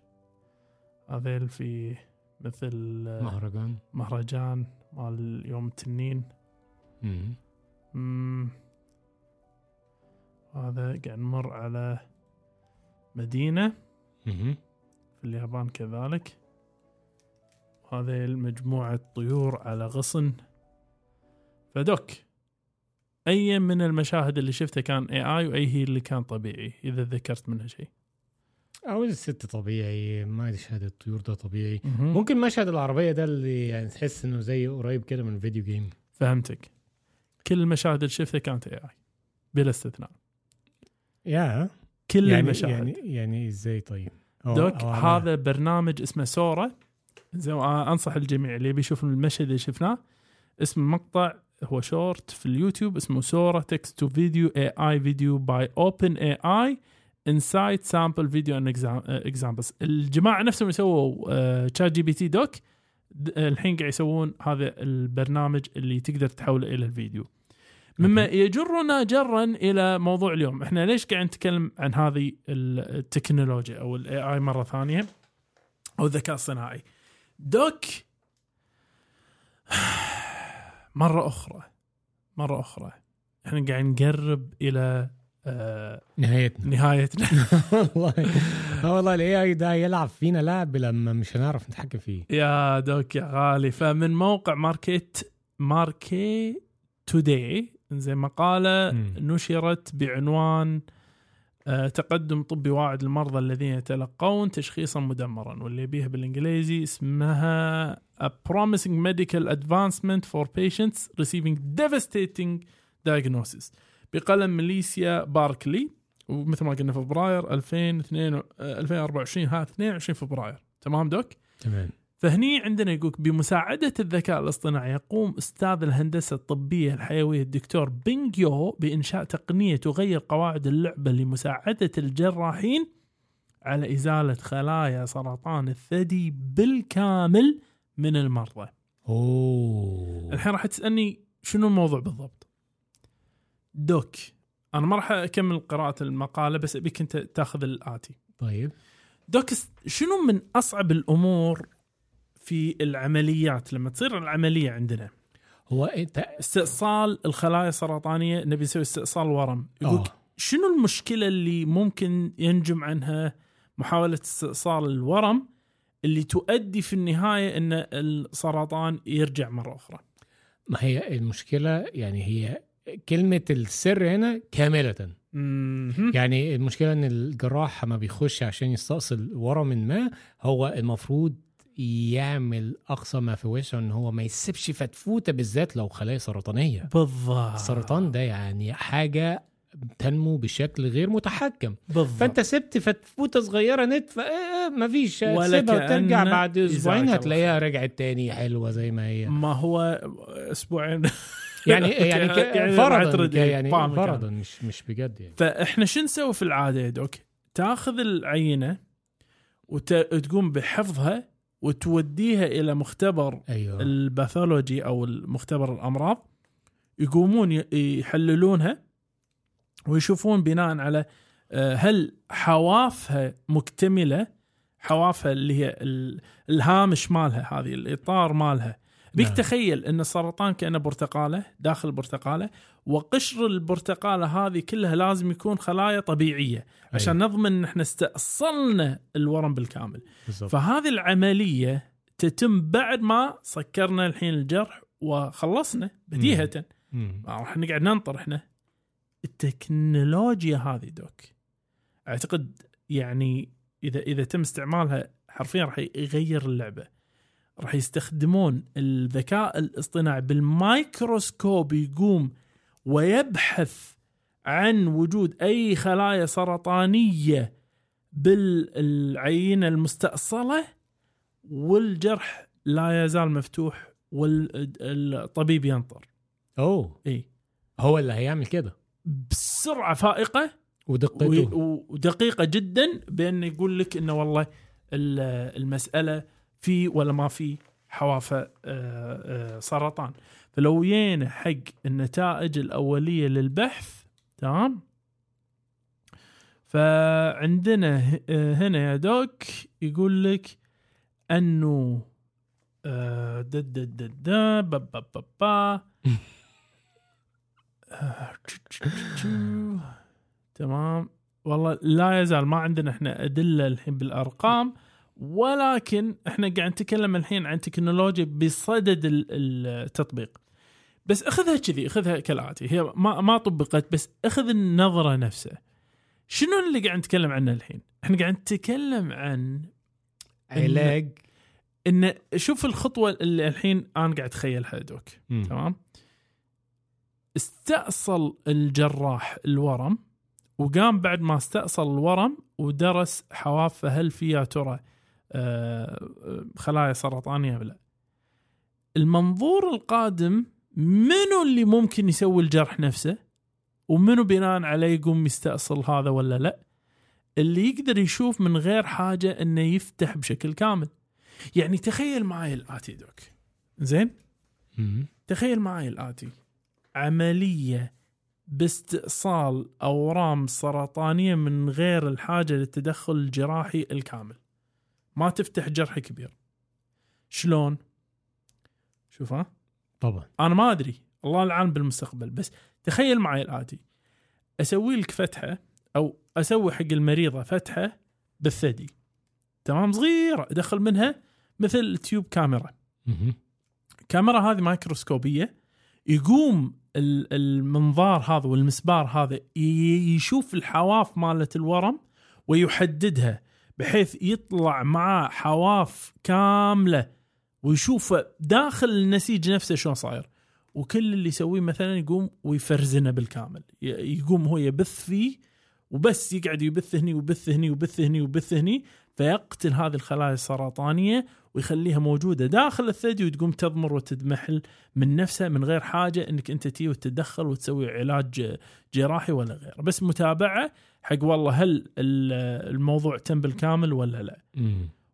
هذيل في مثل مهرجان. مهرجان مال يوم التنين. هذا قاعد نمر على مدينة. في اليابان كذلك. هذه مجموعة طيور على غصن. ف doc أي من المشاهد اللي شفتها كان AI وأي هي اللي كان طبيعي إذا ذكرت منها شيء؟ أو الست طبيعي ما مشهد الطيور ده طبيعي. ممكن مشهد العربية ده اللي يعني تحس إنه زي قريب كده من video game. فهمتك. كل المشاهد اللي شفتها كانت AI بلا استثناء. يا كل يعني المشاهد. يعني يعني إزاي طيب؟ أو doc أو أنا- هذا برنامج اسمه سورا. زين آه، أنصح الجميع اللي يبي يشوف المشهد اللي شفناه اسم المقطع هو شورت في اليوتيوب اسمه سورا text to video AI video by OpenAI insight sample video and examples الجماعة نفسهم يسووا ChatGPT doc الحين قاعد يسوون هذا البرنامج اللي تقدر تحوله إلى الفيديو. مما يجرنا جرا إلى موضوع اليوم. إحنا ليش قاعد نتكلم عن هذه التكنولوجيا أو ال AI مرة ثانية؟ أو الذكاء الصناعي. doc مرة أخرى مرة أخرى إحنا قاعد نقرب إلى آه نهايتنا. نهايتنا. والله. آه والله ال AI ده يلعب فينا لعب لما مش هنعرف نتحكم فيه. يا doc يا غالي. فمن موقع Market Market Today زي مقالة. نشرت بعنوان آه، تقدم طبي واعد للمرضى الذين يتلقون تشخيصا مدمرا واللي بيها بالإنجليزي اسمها A promising medical advancement for patients receiving devastating diagnosis بقلم ميليسيا باركلي ومثل ما قلنا فبراير 2022 آه، 2024 هذا 22 فبراير تمام دوك؟ تمام فهني عندنا يقولك بمساعدة الذكاء الاصطناعي يقوم أستاذ الهندسة الطبية الحيوية الدكتور بينغ يو بإنشاء تقنية تغير قواعد اللعبة لمساعدة الجراحين على إزالة خلايا سرطان الثدي بالكامل من المرضى. أوه. الحين راح تسألني شنو الموضوع بالضبط؟ دوك أنا ما راح أكمل قراءة المقالة بس أبيك أنت تاخذ الآتي. طيب. دوك شنو من أصعب الأمور في العمليات لما تصير العملية عندنا. هو إنت استئصال الخلايا السرطانية نبي نسوي استئصال ورم. يقول آه. شنو المشكلة اللي ممكن ينجم عنها محاولة استئصال الورم اللي تؤدي في النهاية إن السرطان يرجع مرة أخرى؟ ما هي المشكلة؟ يعني هي كلمة السر هنا كاملة. يعني المشكلة إن الجراح ما بيخش عشان يستأصل ورم ما هو المفروض يعمل أقصى ما في وسعه إن هو ما يسيبش فتفوتة بالذات لو خلايا سرطانية. بالضبط. السرطان ده يعني حاجة تنمو بشكل غير متحكم. بالضبط. فأنت سبت فتفوتة صغيرة نت ما مفيش ولا سيبها وترجع بعد أسبوعين هتلاقيها رجعت تاني حلوة زي ما هي. ما هو أسبوعين. يعني يعني يعني فرضا ك- يعني. فرضا مش مش بجد يعني. فإحنا شو نسوي في العادة يا دوك؟ تاخذ العينة وتقوم بحفظها وتوديها إلى مختبر أيوه الباثولوجي أو مختبر الأمراض يقومون يحللونها ويشوفون بناء على آه، هل حوافها مكتملة حوافها اللي هي ال- الهامش مالها هذه الإطار مالها بيك نعم. تخيل إن السرطان كأنه برتقالة داخل البرتقاله وقشر البرتقالة هذه كلها لازم يكون خلايا طبيعية عشان نضمن إن إحنا استأصلنا الورم بالكامل. بالضبط. فهذه العملية تتم بعد ما سكرنا الحين الجرح وخلصنا بديهة. ما راح نقعد ننطر إحنا. التكنولوجيا هذه دوك أعتقد يعني إذا إذا تم استعمالها حرفيا راح يغير اللعبة. راح يستخدمون الذكاء الاصطناعي بالميكروسكوب يقوم ويبحث عن وجود أي خلايا سرطانية بالعينة المستأصلة والجرح لا يزال مفتوح والطبيب ينطر. أوه. إي. هو اللي هيعمل كده. بسرعة فائقة ودقته ودقيقة جدا بأن يقول لك إنه والله ال- المسألة في ولا ما في حوافه آه، آه، سرطان. فلو جينا حق النتائج الأولية للبحث تمام؟ فعندنا هنا يا doc يقول لك انه آه، دا دا دا دا با با با با. تمام؟ والله لا يزال ما عندنا إحنا أدلة الحين بالأرقام ولكن إحنا قاعد نتكلم الحين عن تكنولوجيا بصدد ال- التطبيق. بس أخذها كذي أخذها كالآتي. هي ما ما طبقت بس أخذ النظرة نفسها. شنو اللي قاعد نتكلم عنه الحين؟ إحنا قاعد نتكلم عن علاج. إن شوف الخطوة اللي الحين أنا قاعد أتخيلها دوك. تمام؟ استأصل الجراح الورم وقام بعد ما استأصل الورم ودرس حوافه هل فيها ترى آه، آه، خلايا سرطانية ولا. لا المنظور القادم منو اللي ممكن يسوي الجرح نفسه؟ ومنو بناء عليه يقوم يستأصل هذا ولا لا؟ اللي يقدر يشوف من غير حاجة إنه يفتح بشكل كامل. يعني تخيل معي الآتي دوك. زين. تخيل معي الآتي. عملية باستئصال أورام سرطانية من غير الحاجة للتدخل الجراحي الكامل. ما تفتح جرح كبير. شلون؟ شوف ها؟ طبعا. أنا ما أدري. الله العالم بالمستقبل. بس تخيل معي الآتي. أسوي لك فتحة أو أسوي حق المريضة فتحة بالثدي. تمام؟ صغيرة. أدخل منها مثل tube كاميرا. الكاميرا هذه مايكروسكوبية. يقوم ال- المنظار هذا والمسبار هذا يشوف الحواف مالت الورم ويحددها بحيث يطلع معاه حواف كاملة. ويشوف داخل النسيج نفسه شلون صاير. وكل اللي يسويه مثلا يقوم ويفرزنه بالكامل. يقوم هو يبث فيه وبس يقعد يبث هني ويبث هني ويبث هني ويبث هني فيقتل هذه الخلايا السرطانية ويخليها موجودة داخل الثدي وتقوم تضمر وتدمحل من نفسها من غير حاجة إنك أنت تي وتتدخل وتسوي علاج جراحي ولا غيره. بس متابعة حق والله هل ال- الموضوع تم بالكامل ولا لا.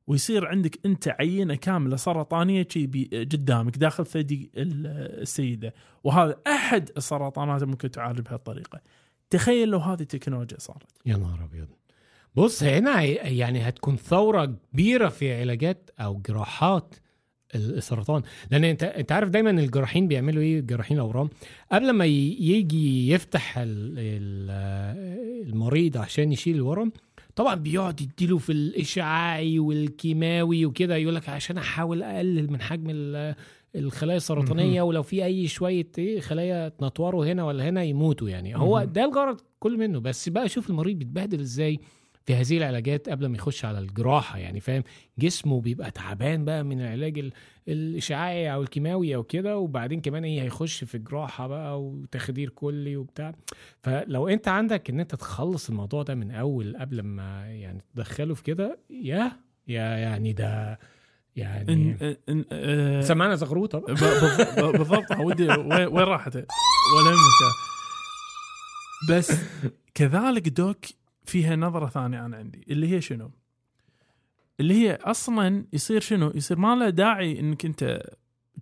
ويصير عندك انت عينة كاملة سرطانية قدامك داخل ثدي ال- السيدة. وهذا أحد السرطانات ممكن تعالج بهالطريقة. تخيل لو هذه التكنولوجيا صارت. يا نهار أبيض. بص هنا يعني هتكون ثورة كبيرة في علاجات أو جراحات السرطان. لأن انت أنت عارف دايما الجراحين بيعملوا إيه؟ جراحين الأورام. قبل ما يجي يفتح ال- ال- المريض عشان يشيل الورم طبعا بيقعد يديله في الإشعاعي والكيماوي وكده يقول لك عشان أحاول أقلل من حجم ال- الخلايا السرطانية ولو في أي شوية إيه خلايا تنطوروا هنا ولا هنا يموتوا يعني. هو. ده الغرض كل منه. بس بقى شوف المريض بيتبهدل إزاي. في هذه العلاجات قبل ما يخش على الجراحة يعني فاهم؟ جسمه بيبقى تعبان بقى من العلاج ال- الإشعاعي أو الكيماوي أو كده وبعدين كمان إيه هيخش في الجراحة بقى وتخدير كلي وبتاع. فلو أنت عندك إن أنت تخلص الموضوع ده من أول قبل ما يعني تدخله في كده يا يا يعني ده يعني إن إن آه، سمعنا زغروطة بالضبط. ودي وين وين راحت؟ ولا يهمك. بس كذلك دوك فيها نظرة ثانية أنا عندي اللي هي شنو؟ اللي هي أصلا يصير شنو؟ يصير ما له داعي إنك أنت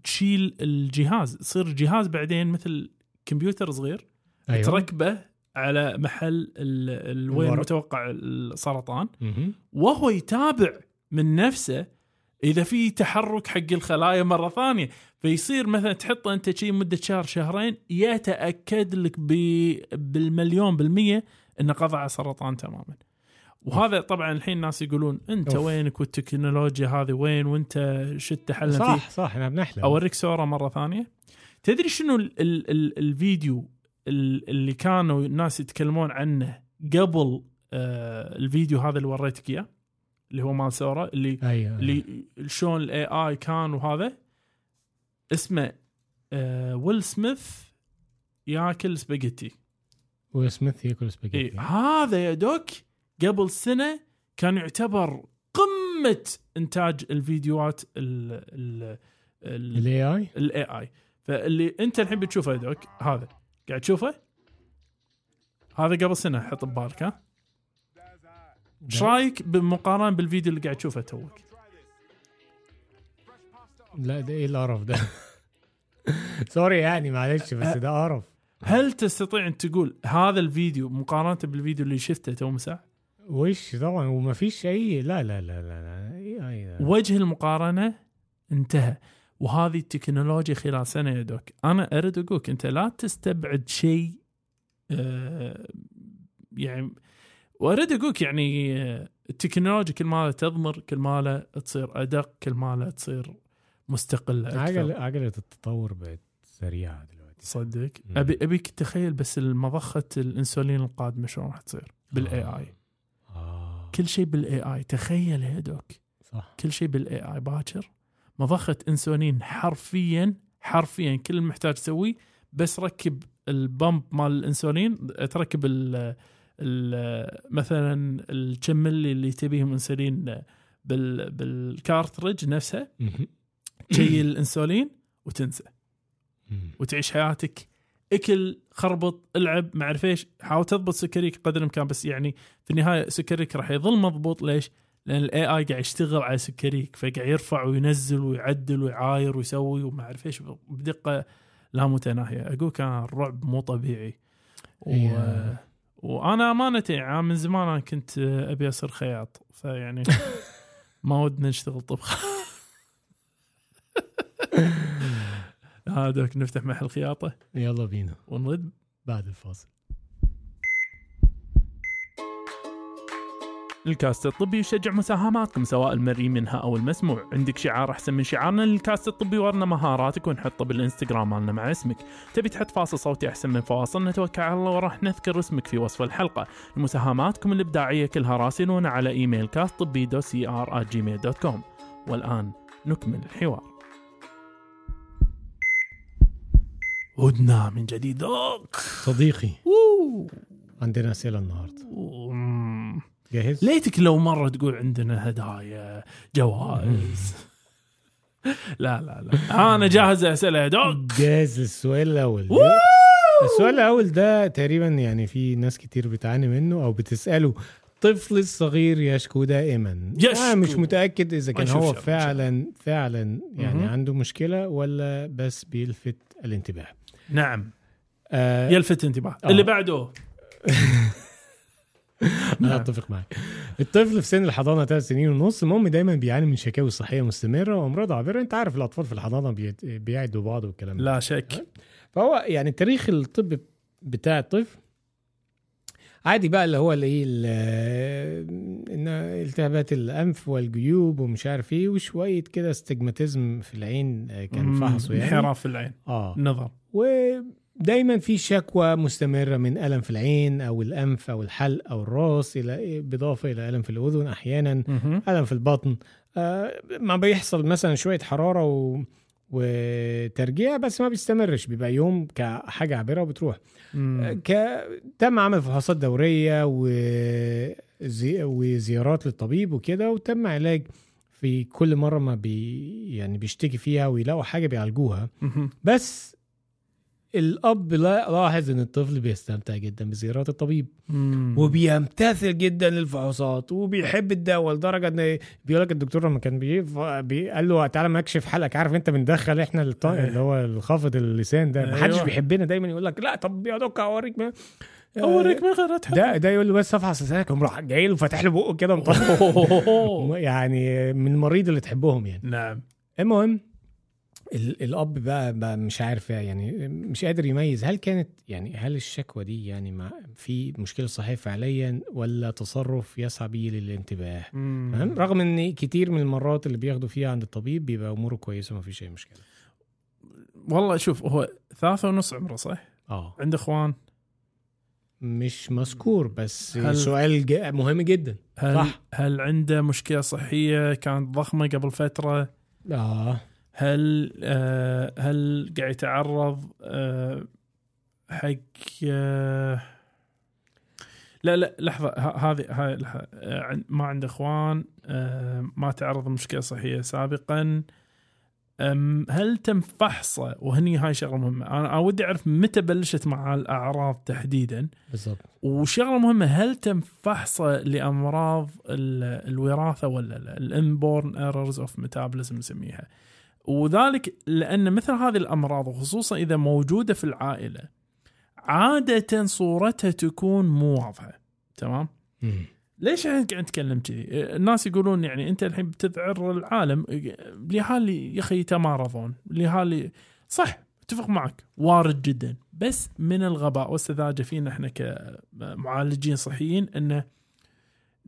تشيل الجهاز، يصير الجهاز بعدين مثل كمبيوتر صغير أيوة. تركبه على محل وين. متوقع السرطان. وهو يتابع من نفسه إذا في تحرك حق الخلايا مرة ثانية فيصير مثلا تحط أنت شيء مدة شهر شهرين يتأكد لك بالمليون بالمية إنه قضى على سرطان تماما. وهذا طبعا الحين الناس يقولون أنت أوف. وينك والتكنولوجيا هذه وين وأنت شتحلمنا فيه؟ صح صح إحنا بنحلم. أوريك صورة مرة ثانية. تدري شنو ال ال ال الفيديو ال- اللي كانوا الناس يتكلمون عنه قبل آه الفيديو هذا اللي وريتك إياه؟ اللي هو مال Sora اللي أيوه اللي شلون ال AI كان وهذا؟ اسمه آه ويل سميث ياكل سباجيتي. ويل سميث ياكل إيه سباجيتي هذا يا doc قبل سنة كان يعتبر قمة إنتاج الفيديوهات ال ال ال ال AI ال AI فاللي أنت الحين بتشوفه يا doc هذا. قاعد تشوفه؟ هذا قبل سنة حط ببالك ها. إيش رأيك بمقارنه بالفيديو اللي قاعد تشوفه توك؟ لا ده إيه القرف ده؟ sorry يعني معلش بس ده قرف. هل تستطيع أن تقول هذا الفيديو مقارنة بالفيديو اللي شفته تو مساء؟ وش طبعا وما فيش أي لا لا لا لا لا. وجه المقارنة انتهى. وهذه التكنولوجيا خلال سنة يا doc. أنا أريد أقولك أنت لا تستبعد شيء آه، يعني وأريد أقولك يعني آه، التكنولوجيا كل ما تضمر كل ما تصير أدق كل ما تصير مستقلة أكثر. عجلة عجلة التطور بقت سريعة دلوقتي صدق مم. ابي أبيك تخيل بس المضخة الإنسولين القادمة شلون راح تصير؟ بال AI آه. كل شيء بال AI تخيل يا doc. صح. كل شيء بال AI باكر. مضخة إنسولين حرفيا حرفيا كل اللي محتاج تسويه بس ركب ال pump مال الإنسولين. تركب ال مثلا الكم اللي تبيهم إنسولين بال بال cartridge نفسها. تشيل الإنسولين وتنسى. وتعيش حياتك اكل خربط العب ما اعرف إيش. حاول تضبط سكريك قدر الامكان بس يعني في النهاية سكريك راح يظل مضبوط. ليش؟ لأن ال AI قاعد يشتغل على سكريك فقاعد يرفع وينزل ويعدل ويعاير ويسوي وما اعرف إيش. بدقة لا متناهيه أقول كان الرعب مو طبيعي. و... إيه. وأنا أمانة يعني من زمان أنا كنت أبي اصير خياط. فيعني ما ودنا نشتغل طبخ هذاك نفتح محل خياطة. يلا بينا. ونرد. بعد الفاصل. الكاست الطبي يشجع مساهماتكم سواء المرئي منها أو المسموع. عندك شعار أحسن من شعارنا للكاست الطبي ورنا مهاراتك ونحطه بالإنستغرام مالنا مع اسمك. تبي تحط فاصل صوتي أحسن من فواصل نتوكل على الله وراح نذكر اسمك في وصف الحلقة. مساهماتكم الإبداعية كلها راسلونا على إيميل كاست طبي dot CR Gmail dot com والآن نكمل الحوار. عدنا من جديد. صديقي أوه. عندنا أسئلة النهارده. جاهز؟ ليتك لو مرة تقول عندنا هدايا جوائز لا لا لا أنا جاهز اسئله يا دوك جاهز للسؤال الأول! السؤال الأول ده تقريبا يعني في ناس كتير بتعاني منه أو بتسأله طفل الصغير يشكو دائما يشكو. آه مش متأكد إذا كان هو فعلا فعلا يعني. عنده مشكلة ولا بس بيلفت الانتباه نعم. آه يلفت انتباه. آه. اللي بعده. أنا أتفق معك. الطفل في سن الحضانة ثلاث سنين ونص المهم دايما بيعاني من شكاوي صحية مستمرة وأمراض عابرة. أنت عارف الأطفال في الحضانة بيعدوا بعض والكلام ده. لا شك. فهو يعني تاريخ الطب بتاع الطفل عادي بقى اللي هو اللي ال- إن التهابات الأنف والجيوب ومش عارف إيه وشوية كده استجماتيزم في العين آه، كان فحصه يعني. انحراف في العين. آه. نظر. دايما في شكوى مستمرة من ألم في العين أو الأنف أو الحلق أو الراس إلى بالإضافة إلى ألم في الأذن أحيانا مهم. ألم في البطن. آه، ما بيحصل مثلا شوية حرارة و... وترجيع بس ما بيستمرش بيبقى يوم كحاجة عابرة وبتروح مم. ك... تم عمل فحوصات دورية وزي... وزيارات للطبيب وكده وتم علاج في كل مرة ما بي... يعني بيشتكي فيها ويلاقوا حاجة بيعالجوها. بس الأب لا- لاحظ إن الطفل بيستمتع جدا بزيارات الطبيب مم. وبيمتثل جدا للفحوصات وبيحب الدواء لدرجة إن بيقول لك الدكتور لما كان بي... قال له تعالى ما اكشف حلقك عارف أنت بندخل إحنا الط... أيوه. اللي هو الخافض اللسان ده ما حدش أيوه. بيحبنا دايما يقول لك لا طب يا دكتور أوريك ما... أوريك من غير اتحدث ده ده يقول له بس افحص لسانك قام راح جاي له فاتح له بقه كده يعني من المريض اللي تحبهم يعني نعم المهم ال- الأب بقى, بقى مش عارف يعني مش قادر يميز. هل كانت يعني هل الشكوى دي يعني مع في مشكلة صحية فعليا ولا تصرف يسعى به للانتباه. تمام؟ رغم إن كتير من المرات اللي بياخدوا فيها عند الطبيب بيبقى أموره كويسة ما فيش أي مشكلة. والله شوف هو ثلاثة ونص عمره صح؟ آه. عنده إخوان. مش مذكور بس هل- سؤال ج- مهم جدا. هل صح. هل عنده مشكلة صحية كانت ضخمة قبل فترة؟ آه. هل آه هل قاعد يتعرض آه حق آه لا لا لحظة ه- هذه هاي. آه، ما عنده إخوان آه ما تعرض لمشكلة صحية سابقا. هل تم فحصه؟ وهني هاي شغلة مهمة. أنا ودي أعرف متى بلشت مع الاعراض تحديدا. بالظبط وشغلة مهمة هل تم فحصه لأمراض ال- الوراثة ولا لا؟ ال inborn errors of metabolism نسميها. وذلك لأن مثل هذه الأمراض وخصوصا إذا موجودة في العائلة عادة صورتها تكون مو واضحة تمام مم. ليش إحنا قاعد نتكلم كذي؟ الناس يقولون يعني أنت الحين بتذعر العالم لهالي يا أخي يتمارضون لهالي صح أتفق معك وارد جدا بس من الغباء والسذاجة فينا إحنا كمعالجين صحيين انه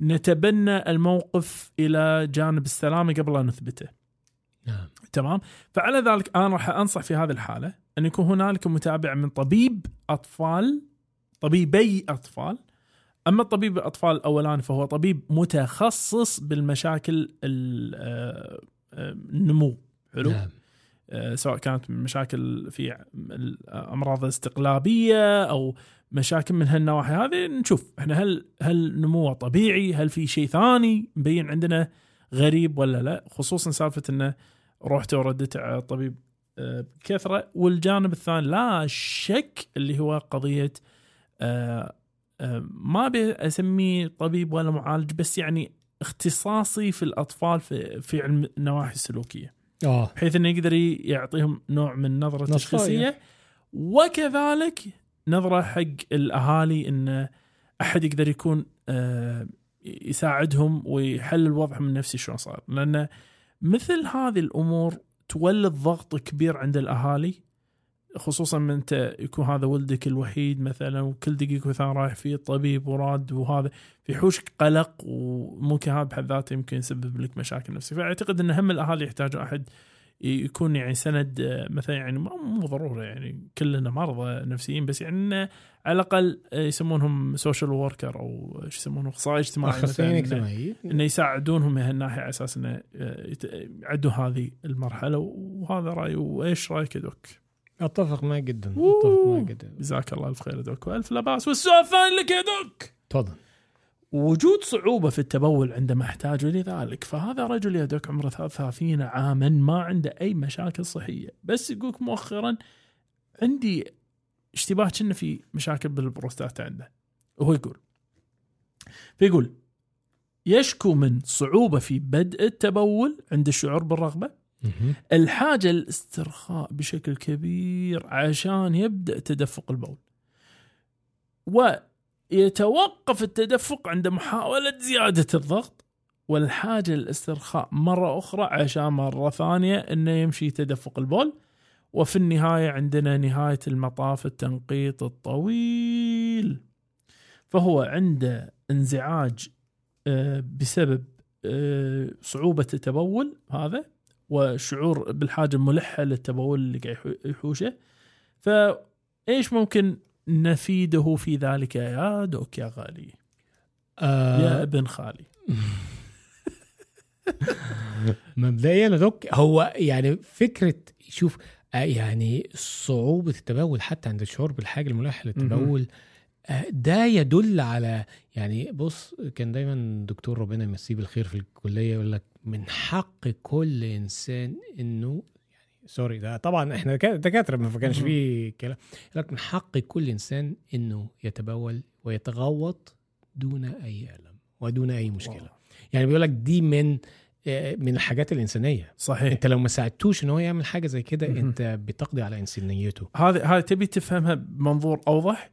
نتبنى الموقف إلى جانب السلامه قبل ان نثبته. نعم تمام؟ فعلى ذلك أنا راح أنصح في هذه الحالة أن يكون هنالك متابعه من طبيب أطفال طبيبي أطفال. أما طبيب الأطفال الاولاني فهو طبيب متخصص بالمشاكل ال- آه، آه، النمو. حلو؟ نعم. آه، سواء كانت مشاكل في امراض استقلابيه أو مشاكل من هالنواحي هذه نشوف إحنا هل هل نموه طبيعي؟ هل في شيء ثاني مبين عندنا غريب ولا لا؟ خصوصا سالفة إنه رحت ورديت على الطبيب آه، بكثرة. والجانب الثاني لا شك اللي هو قضية آه، آه، ما أبي أسميه طبيب ولا معالج بس يعني اختصاصي في الأطفال في في علم النواحي السلوكية. آه. بحيث إنه يقدر يعطيهم نوع من نظرة. تشخيصيه وكذلك نظرة حق الأهالي إن أحد يقدر يكون يساعدهم ويحل الوضع من نفسه شلون صار. لأن مثل هذه الأمور تولد ضغط كبير عند الأهالي؟ خصوصا من أنت يكون هذا ولدك الوحيد مثلا وكل دقيقة وثانيه رايح فيه الطبيب وراد وهذا في يحوشك قلق وممكن هذا بحد ذاته يمكن يسبب لك مشاكل نفسية. فأعتقد إن هم الأهالي يحتاجون أحد يكون يعني سند آه، مثلا يعني مو ضروره يعني كلنا مرضى نفسيين بس يعني على الأقل آه، يسمونهم social worker أو شو يسمونهم أخصائي اجتماعي أخصائيين مثلاً، اجتماعيين إنه يساعدونهم من هالناحية على أساس إنه آه، يعدوا هذه المرحلة وهذا رأيي وإيش رأيك يا doc؟ أتفق معك جدا أتفق. معك جدا جزاك الله ألف خير يا doc وألف لا باس والسؤال الثاني لك يا doc تفضل وجود صعوبة في التبول عندما أحتاج لذلك فهذا رجل يا دوك عمره 33 عاما ما عنده أي مشاكل صحية. بس يقولك مؤخرا عندي اشتباه كأنه في مشاكل بالبروستات عنده. وهو يقول فيقول يشكو من صعوبة في بدء التبول عند الشعور بالرغبة. الحاجة للاسترخاء بشكل كبير عشان يبدأ تدفق البول. ويتوقف التدفق عند محاولة زيادة الضغط والحاجة للاسترخاء مرة أخرى عشان مرة ثانية أنه يمشي تدفق البول. وفي النهاية عندنا نهاية المطاف التنقيط الطويل. فهو عنده انزعاج آه، بسبب آه، صعوبة التبول هذا وشعور بالحاجة الملحة للتبول اللي قاعد يحو- يحوشه. ف إيش ممكن نفيده في ذلك. يا دوك يا غالي. يا آه ابن خالي. مبدئيا يا دوك هو يعني فكرة شوف آه يعني صعوبة التبول حتى عند الشعور بالحاجة الملحة للتبول آه ده يدل على يعني بص كان دايما دكتور ربنا يمسيه بالخير في الكلية يقول لك من حق كل إنسان إنه سوري ده طبعا إحنا دكا- دكاترة ما كانش فيه كلام. يقول لك من حق كل إنسان إنه يتبول ويتغوط دون أي الم ودون أي مشكلة. يعني بيقول لك دي من آه، من الحاجات الإنسانية. صحيح. أنت لو ما ساعدتوش إن هو يعمل حاجة زي كده. أنت بتقضي على إنسانيته. هذه هذه تبي تفهمها بمنظور أوضح؟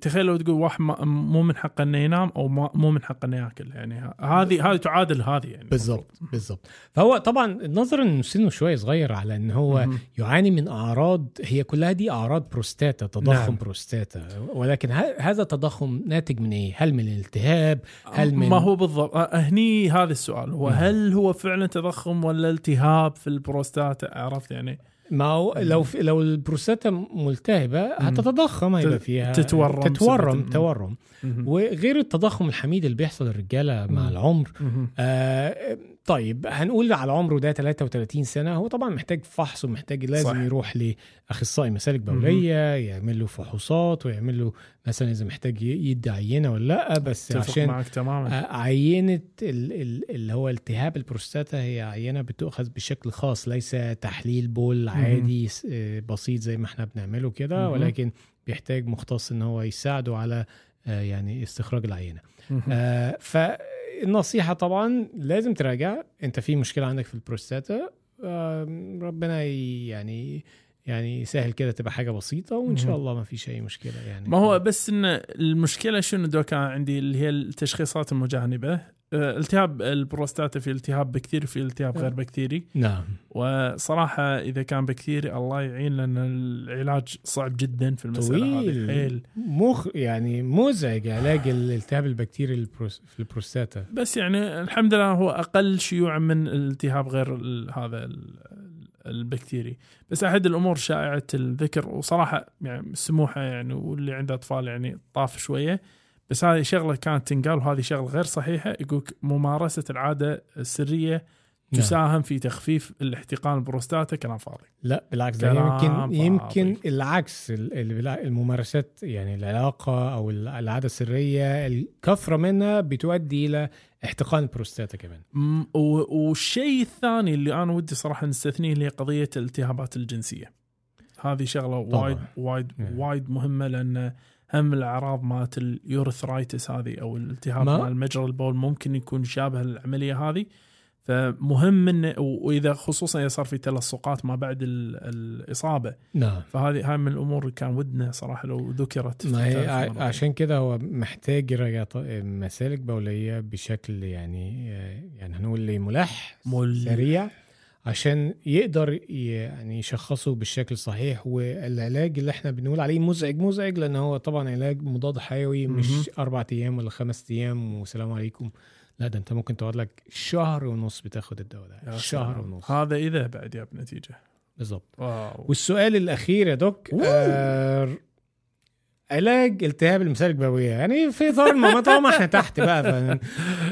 تخيل لو تقول واحد ما- مو من حقه إنه ينام أو ما- مو من حقه إنه ياكل يعني هذه هذه تعادل هذه يعني بالضبط بالضبط فهو طبعا نظرا ان سنه شوية صغير على ان هو مهم. يعاني من أعراض هي كلها دي أعراض بروستاتا تضخم نعم. نعم. بروستاتا ولكن ه- هذا التضخم ناتج من إيه؟ هل من الالتهاب؟ هل من ما هو بالضبط أه، هني هذا السؤال هو مم. هل هو فعلا تضخم ولا التهاب في البروستاتا عرفت يعني ما هو لو في لو البروستاتا ملتهبة هتتضخم هيبقى فيها تتورم تتورم تورم. وغير التضخم الحميد اللي بيحصل للرجالة مع. العمر. آه طيب هنقول على عمره ده 33 سنة هو طبعا محتاج فحص ومحتاج لازم صح. يروح لأخصائي مسالك بولية يعمل له فحوصات ويعمل له مثلا إذا محتاج يدي عينة ولا لأ بس عشان معك تماما آه، عينة ال- ال- اللي هو التهاب البروستاتا هي عينة بتؤخذ بشكل خاص ليس تحليل بول عادي س- آه، بسيط زي ما إحنا بنعمله كده. ولكن بيحتاج مختص إن هو يساعده على آه، يعني استخراج العينة. آه فالنصيحة طبعا لازم تراجع. أنت في مشكلة عندك في البروستاتا ربنا يعني يعني يسهل كده تبقى حاجة بسيطة وإن شاء. الله ما في شيء مشكلة يعني. ما هو بس إن المشكلة شنو doc عندي؟ اللي هي التشخيصات المجانبة. التهاب البروستاتا في التهاب بكتيري في التهاب غير بكتيري نعم. وصراحة إذا كان بكتيري الله يعين لأن العلاج صعب جدا في المسألة هذه. طويل. حيل. مخ يعني مزعج علاج الالتهاب البكتيري البروس- في البروستاتا. بس يعني الحمد لله هو أقل شيوعا من الالتهاب غير هذا ال- البكتيري. بس أحد الأمور شائعة الذكر وصراحة يعني سموحة يعني واللي عنده أطفال يعني طاف شوية بس هذه شغلة كانت تنقال وهذه شغلة غير صحيحة يقولك ممارسة العادة السرية نعم. تساهم في تخفيف الاحتقان البروستاتا كلام فاضي لا بالعكس ده كلام يمكن فاضي. يمكن العكس الممارسات يعني العلاقة أو ال- العادة السرية الكثرة منها بتؤدي إلى احتقان البروستاتا كمان والشيء الثاني اللي أنا ودي صراحة نستثنيه اللي هي قضية الالتهابات الجنسية هذه شغلة. وايد وايد نعم. وايد مهمة لأن هم الأعراض مالت ال urethritis هذه أو الالتهاب ما- مال مجرى البول ممكن يكون شابه للعمليه هذه. فمهم انه وإذا خصوصا إذا صار في تلصقات ما بعد ال- الإصابة. نعم. فهذه هاي من الأمور اللي كان ودنا صراحة لو ذكرت ما هي. عشان كده هو محتاج يراجع مسالك بولية بشكل يعني يعني هنقول ملح مل- سريع. عشان يقدر يعني يشخصه بالشكل الصحيح والعلاج اللي إحنا بنقول عليه مزعج مزعج لأن هو طبعا علاج مضاد حيوي. مش أربع أيام ولا خمس أيام والسلام عليكم. لا ده أنت ممكن تقعد لك شهر ونص بتاخد الدواء يا ده شهر سلام. ونص. هذا إذا بعد جاب نتيجه بالظبط والسؤال الأخير يا دوك آه علاج التهاب المسالك البولية. يعني في إطار ما طالما إحنا تحت بقى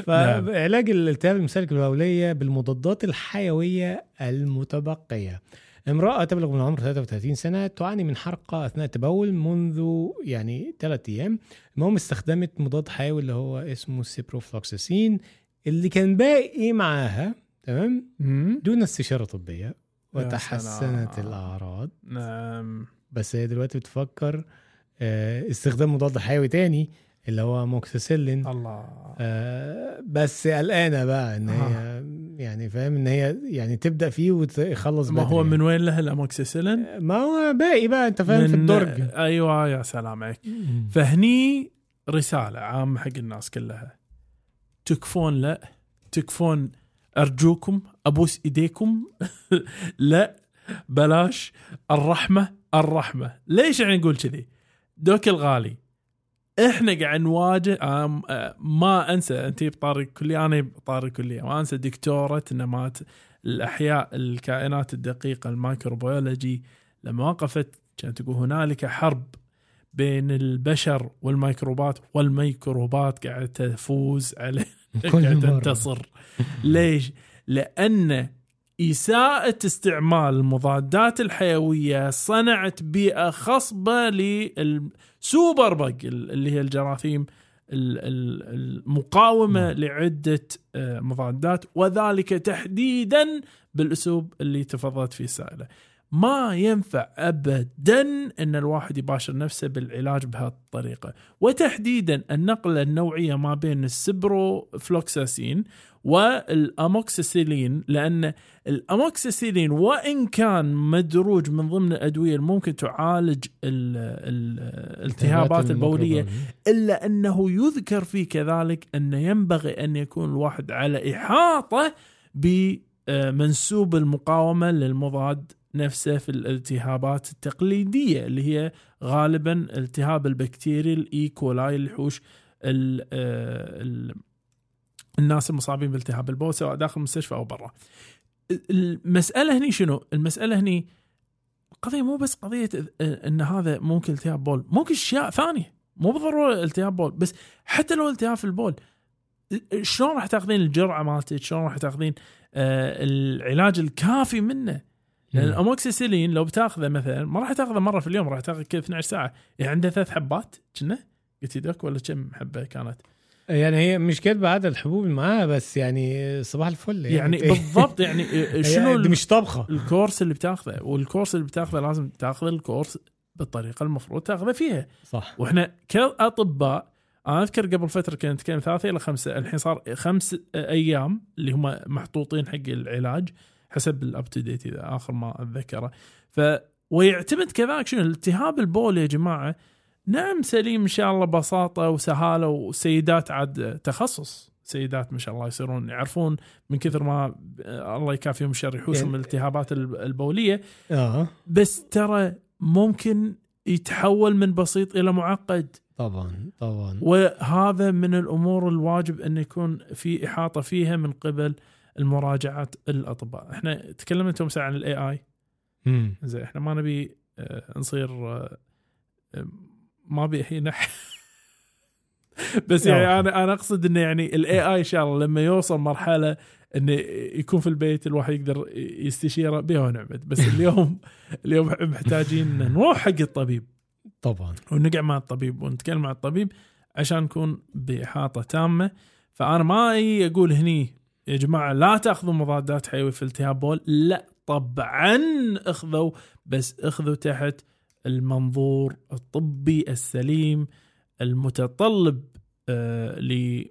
ف- فعلاج الالتهاب المسالك البولية بالمضادات الحيوية المتبقية. امرأة تبلغ من العمر 33 سنة تعاني من حرقة أثناء التبول منذ يعني ثلاثة أيام. المهم استخدمت مضاد حيوي اللي هو اسمه سيبروفلوكساسين اللي كان باقي معاها تمام. دون استشارة طبية وتحسنت. الأعراض. نعم. بس هي دلوقتي بتفكر استخدام مضاد حيوي تاني اللي هو موكسيسيلين. الله. آه، بس قلقانة بقى إن هي يعني فاهم إن هي يعني تبدأ فيه وتخلص ما هو. من وين له الأموكسيسيلين؟ ما هو باقي بقى أنت فاهم في الدرج. أيوه يا سلام عليك. فهني رسالة عامة حق الناس كلها. تكفون لا تكفون أرجوكم أبوس إيديكم. لا بلاش الرحمة الرحمة. ليش يعني نقول كذي؟ دوك الغالي إحنا قاعد نواجه آم، آه، ما أنسى انت بطاري الكلية أنا بطاري الكلية ما أنسى دكتورة نمات الأحياء الكائنات الدقيقة الميكروبيولوجي لما وقفت كانت تقول هنالك حرب بين البشر والميكروبات والميكروبات قاعدة تفوز عليه كل قاعدة. تنتصر ليش؟ لأن إساءة استعمال المضادات الحيوية صنعت بيئة خصبة للسوبر بق اللي هي الجراثيم ال- ال- المقاومة نعم. لعدة آه، مضادات وذلك تحديدا بالأسلوب اللي تفضلت فيه السائلة. ما ينفع ابدا إن الواحد يباشر نفسه بالعلاج بهالطريقة. وتحديدا النقله النوعية ما بين السبروفلوكساسين والاموكسيسيلين لأن الاموكسيسيلين وإن كان مدروج من ضمن الأدوية اللي ممكن تعالج ال- ال- الالتهابات البولية إلا أنه يذكر فيه كذلك أنه ينبغي أن يكون الواحد على إحاطة بمنسوب المقاومة للمضاد نفسه في الالتهابات التقليدية اللي هي غالبا التهاب البكتيريا ال E. coli اللي يحوش ال- آه، ال- الناس المصابين بالتهاب البول سواء داخل المستشفى أو برا. المسألة هني شنو؟ المسألة هني قضية مو بس قضية إن هذا ممكن التهاب بول، ممكن أشياء ثانية مو بالضرورة التهاب بول بس حتى لو التهاب في البول شلون راح تاخذين الجرعة مالتك؟ شلون راح تاخذين آه العلاج الكافي منه؟ لأن. الاموكسيسيلين لو بتاخذه مثلا ما راح تاخذه مرة في اليوم راح تاخذ كذا 12 ساعة يعني عنده ثلاث حبات كنا قلت دوك ولا كم حبة كانت؟ يعني هي مش كاتبه عدد الحبوب اللي معاها بس يعني صباح الفل يعني إيه؟ بالضبط يعني هي شنو دي مش طبخة ال course اللي بتاخذه وال course اللي بتاخذه لازم تاخذ ال course بالطريقة المفروض تاخذه فيها صح وإحنا كاطباء أنا أذكر قبل فترة كنا نتكلم ثلاثة إلى خمسة الحين صار خمس أيام اللي هم محطوطين حق العلاج حسب الأب تو ديت إذا آخر ما أتذكره. ف ويعتمد كذلك شنو؟ التهاب البول يا جماعة نعم سليم إن شاء الله بساطة وسهالة وسيدات عاد تخصص. سيدات ما شاء الله يصيرون يعرفون من كثر ما آه، الله يكافيهم الشر يحوشهم يعني- الالتهابات الب- البولية. آه. بس ترى ممكن يتحول من بسيط إلى معقد. طبعا طبعا. وهذا من الأمور الواجب أن يكون في إحاطة فيها من قبل المراجعات الأطباء. إحنا تكلمنا ساعة عن ال AI. زين إحنا ما نبي آه، نصير آه، آه، ما ابي الحين بس يعني. أنا أنا أقصد إنه يعني ال AI إن شاء الله لما يوصل مرحلة إنه يكون في البيت الواحد يقدر يستشيره بها ونعمت بس اليوم اليوم محتاجين نروح حق الطبيب. طبعا. ونقعد مع الطبيب. ونتكلم مع الطبيب عشان نكون بإحاطة تامة. فأنا ما أجي أقول هني يا جماعة لا تأخذوا مضادات حيويه في التهاب بول. لا طبعا اخذوا بس اخذوا تحت المنظور الطبي السليم المتطلب آه ل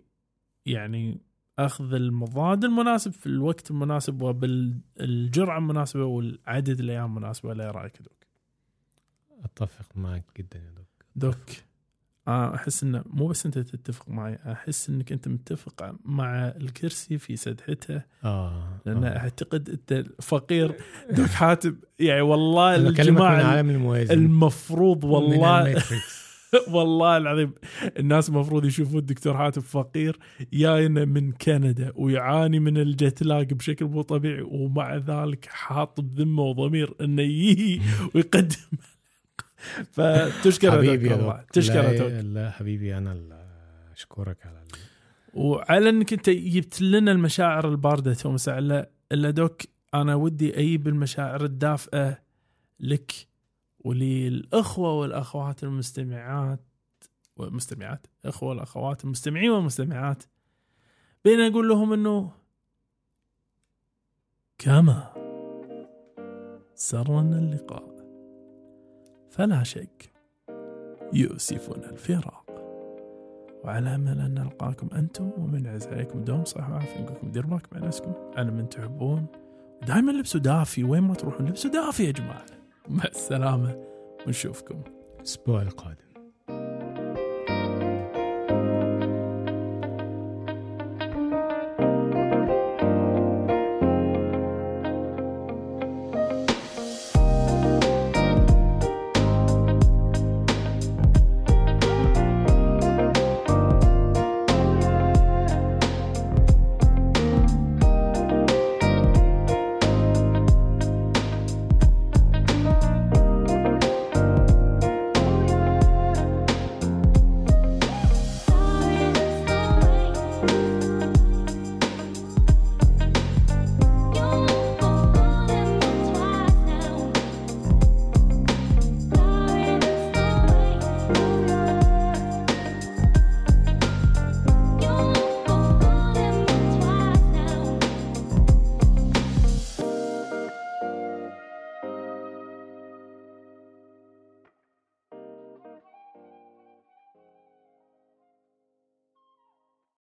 يعني أخذ المضاد المناسب في الوقت المناسب وبالجرعة المناسبة والعدد الأيام المناسبة. لا رأيك دوك أتفق معك جدا يا دوك دوك. أحس إنه مو بس أنت تتفق معي أحس إنك أنت متفق مع الكرسي في سدحته آه لأن آه. أعتقد أنت فقير دوك حاتم يعني والله الجماعة المفروض والله. والله العظيم الناس المفروض يشوفون الدكتور حاتم فقير جاينا من كندا ويعاني من الجت لاج بشكل مو طبيعي ومع ذلك حاط بذمة وضمير إنه يجي ويقدم فتشكر حبيبي والله تشكر لا, حبيبي أنا أشكرك على ال- وعلى إنك أنت جبت لنا المشاعر الباردة تو مساء الا الا دوك أنا ودي أجيب المشاعر الدافئة لك وللأخوة والأخوات المستمعات والمستمعات أخوة والأخوات المستمعين والمستمعات بين أقول لهم إنه كما سرنا اللقاء. فلا شك يؤسفنا الفراق. وعلى امل ان نلقاكم أنتم ومن عز عليكم دوم نقول لكم ديروا بالكم على نفسكم. على من تحبون. دائما لبسوا دافي. وين ما تروحون لبسوا دافي يا جماعة. مع السلامة. ونشوفكم. الأسبوع القادم.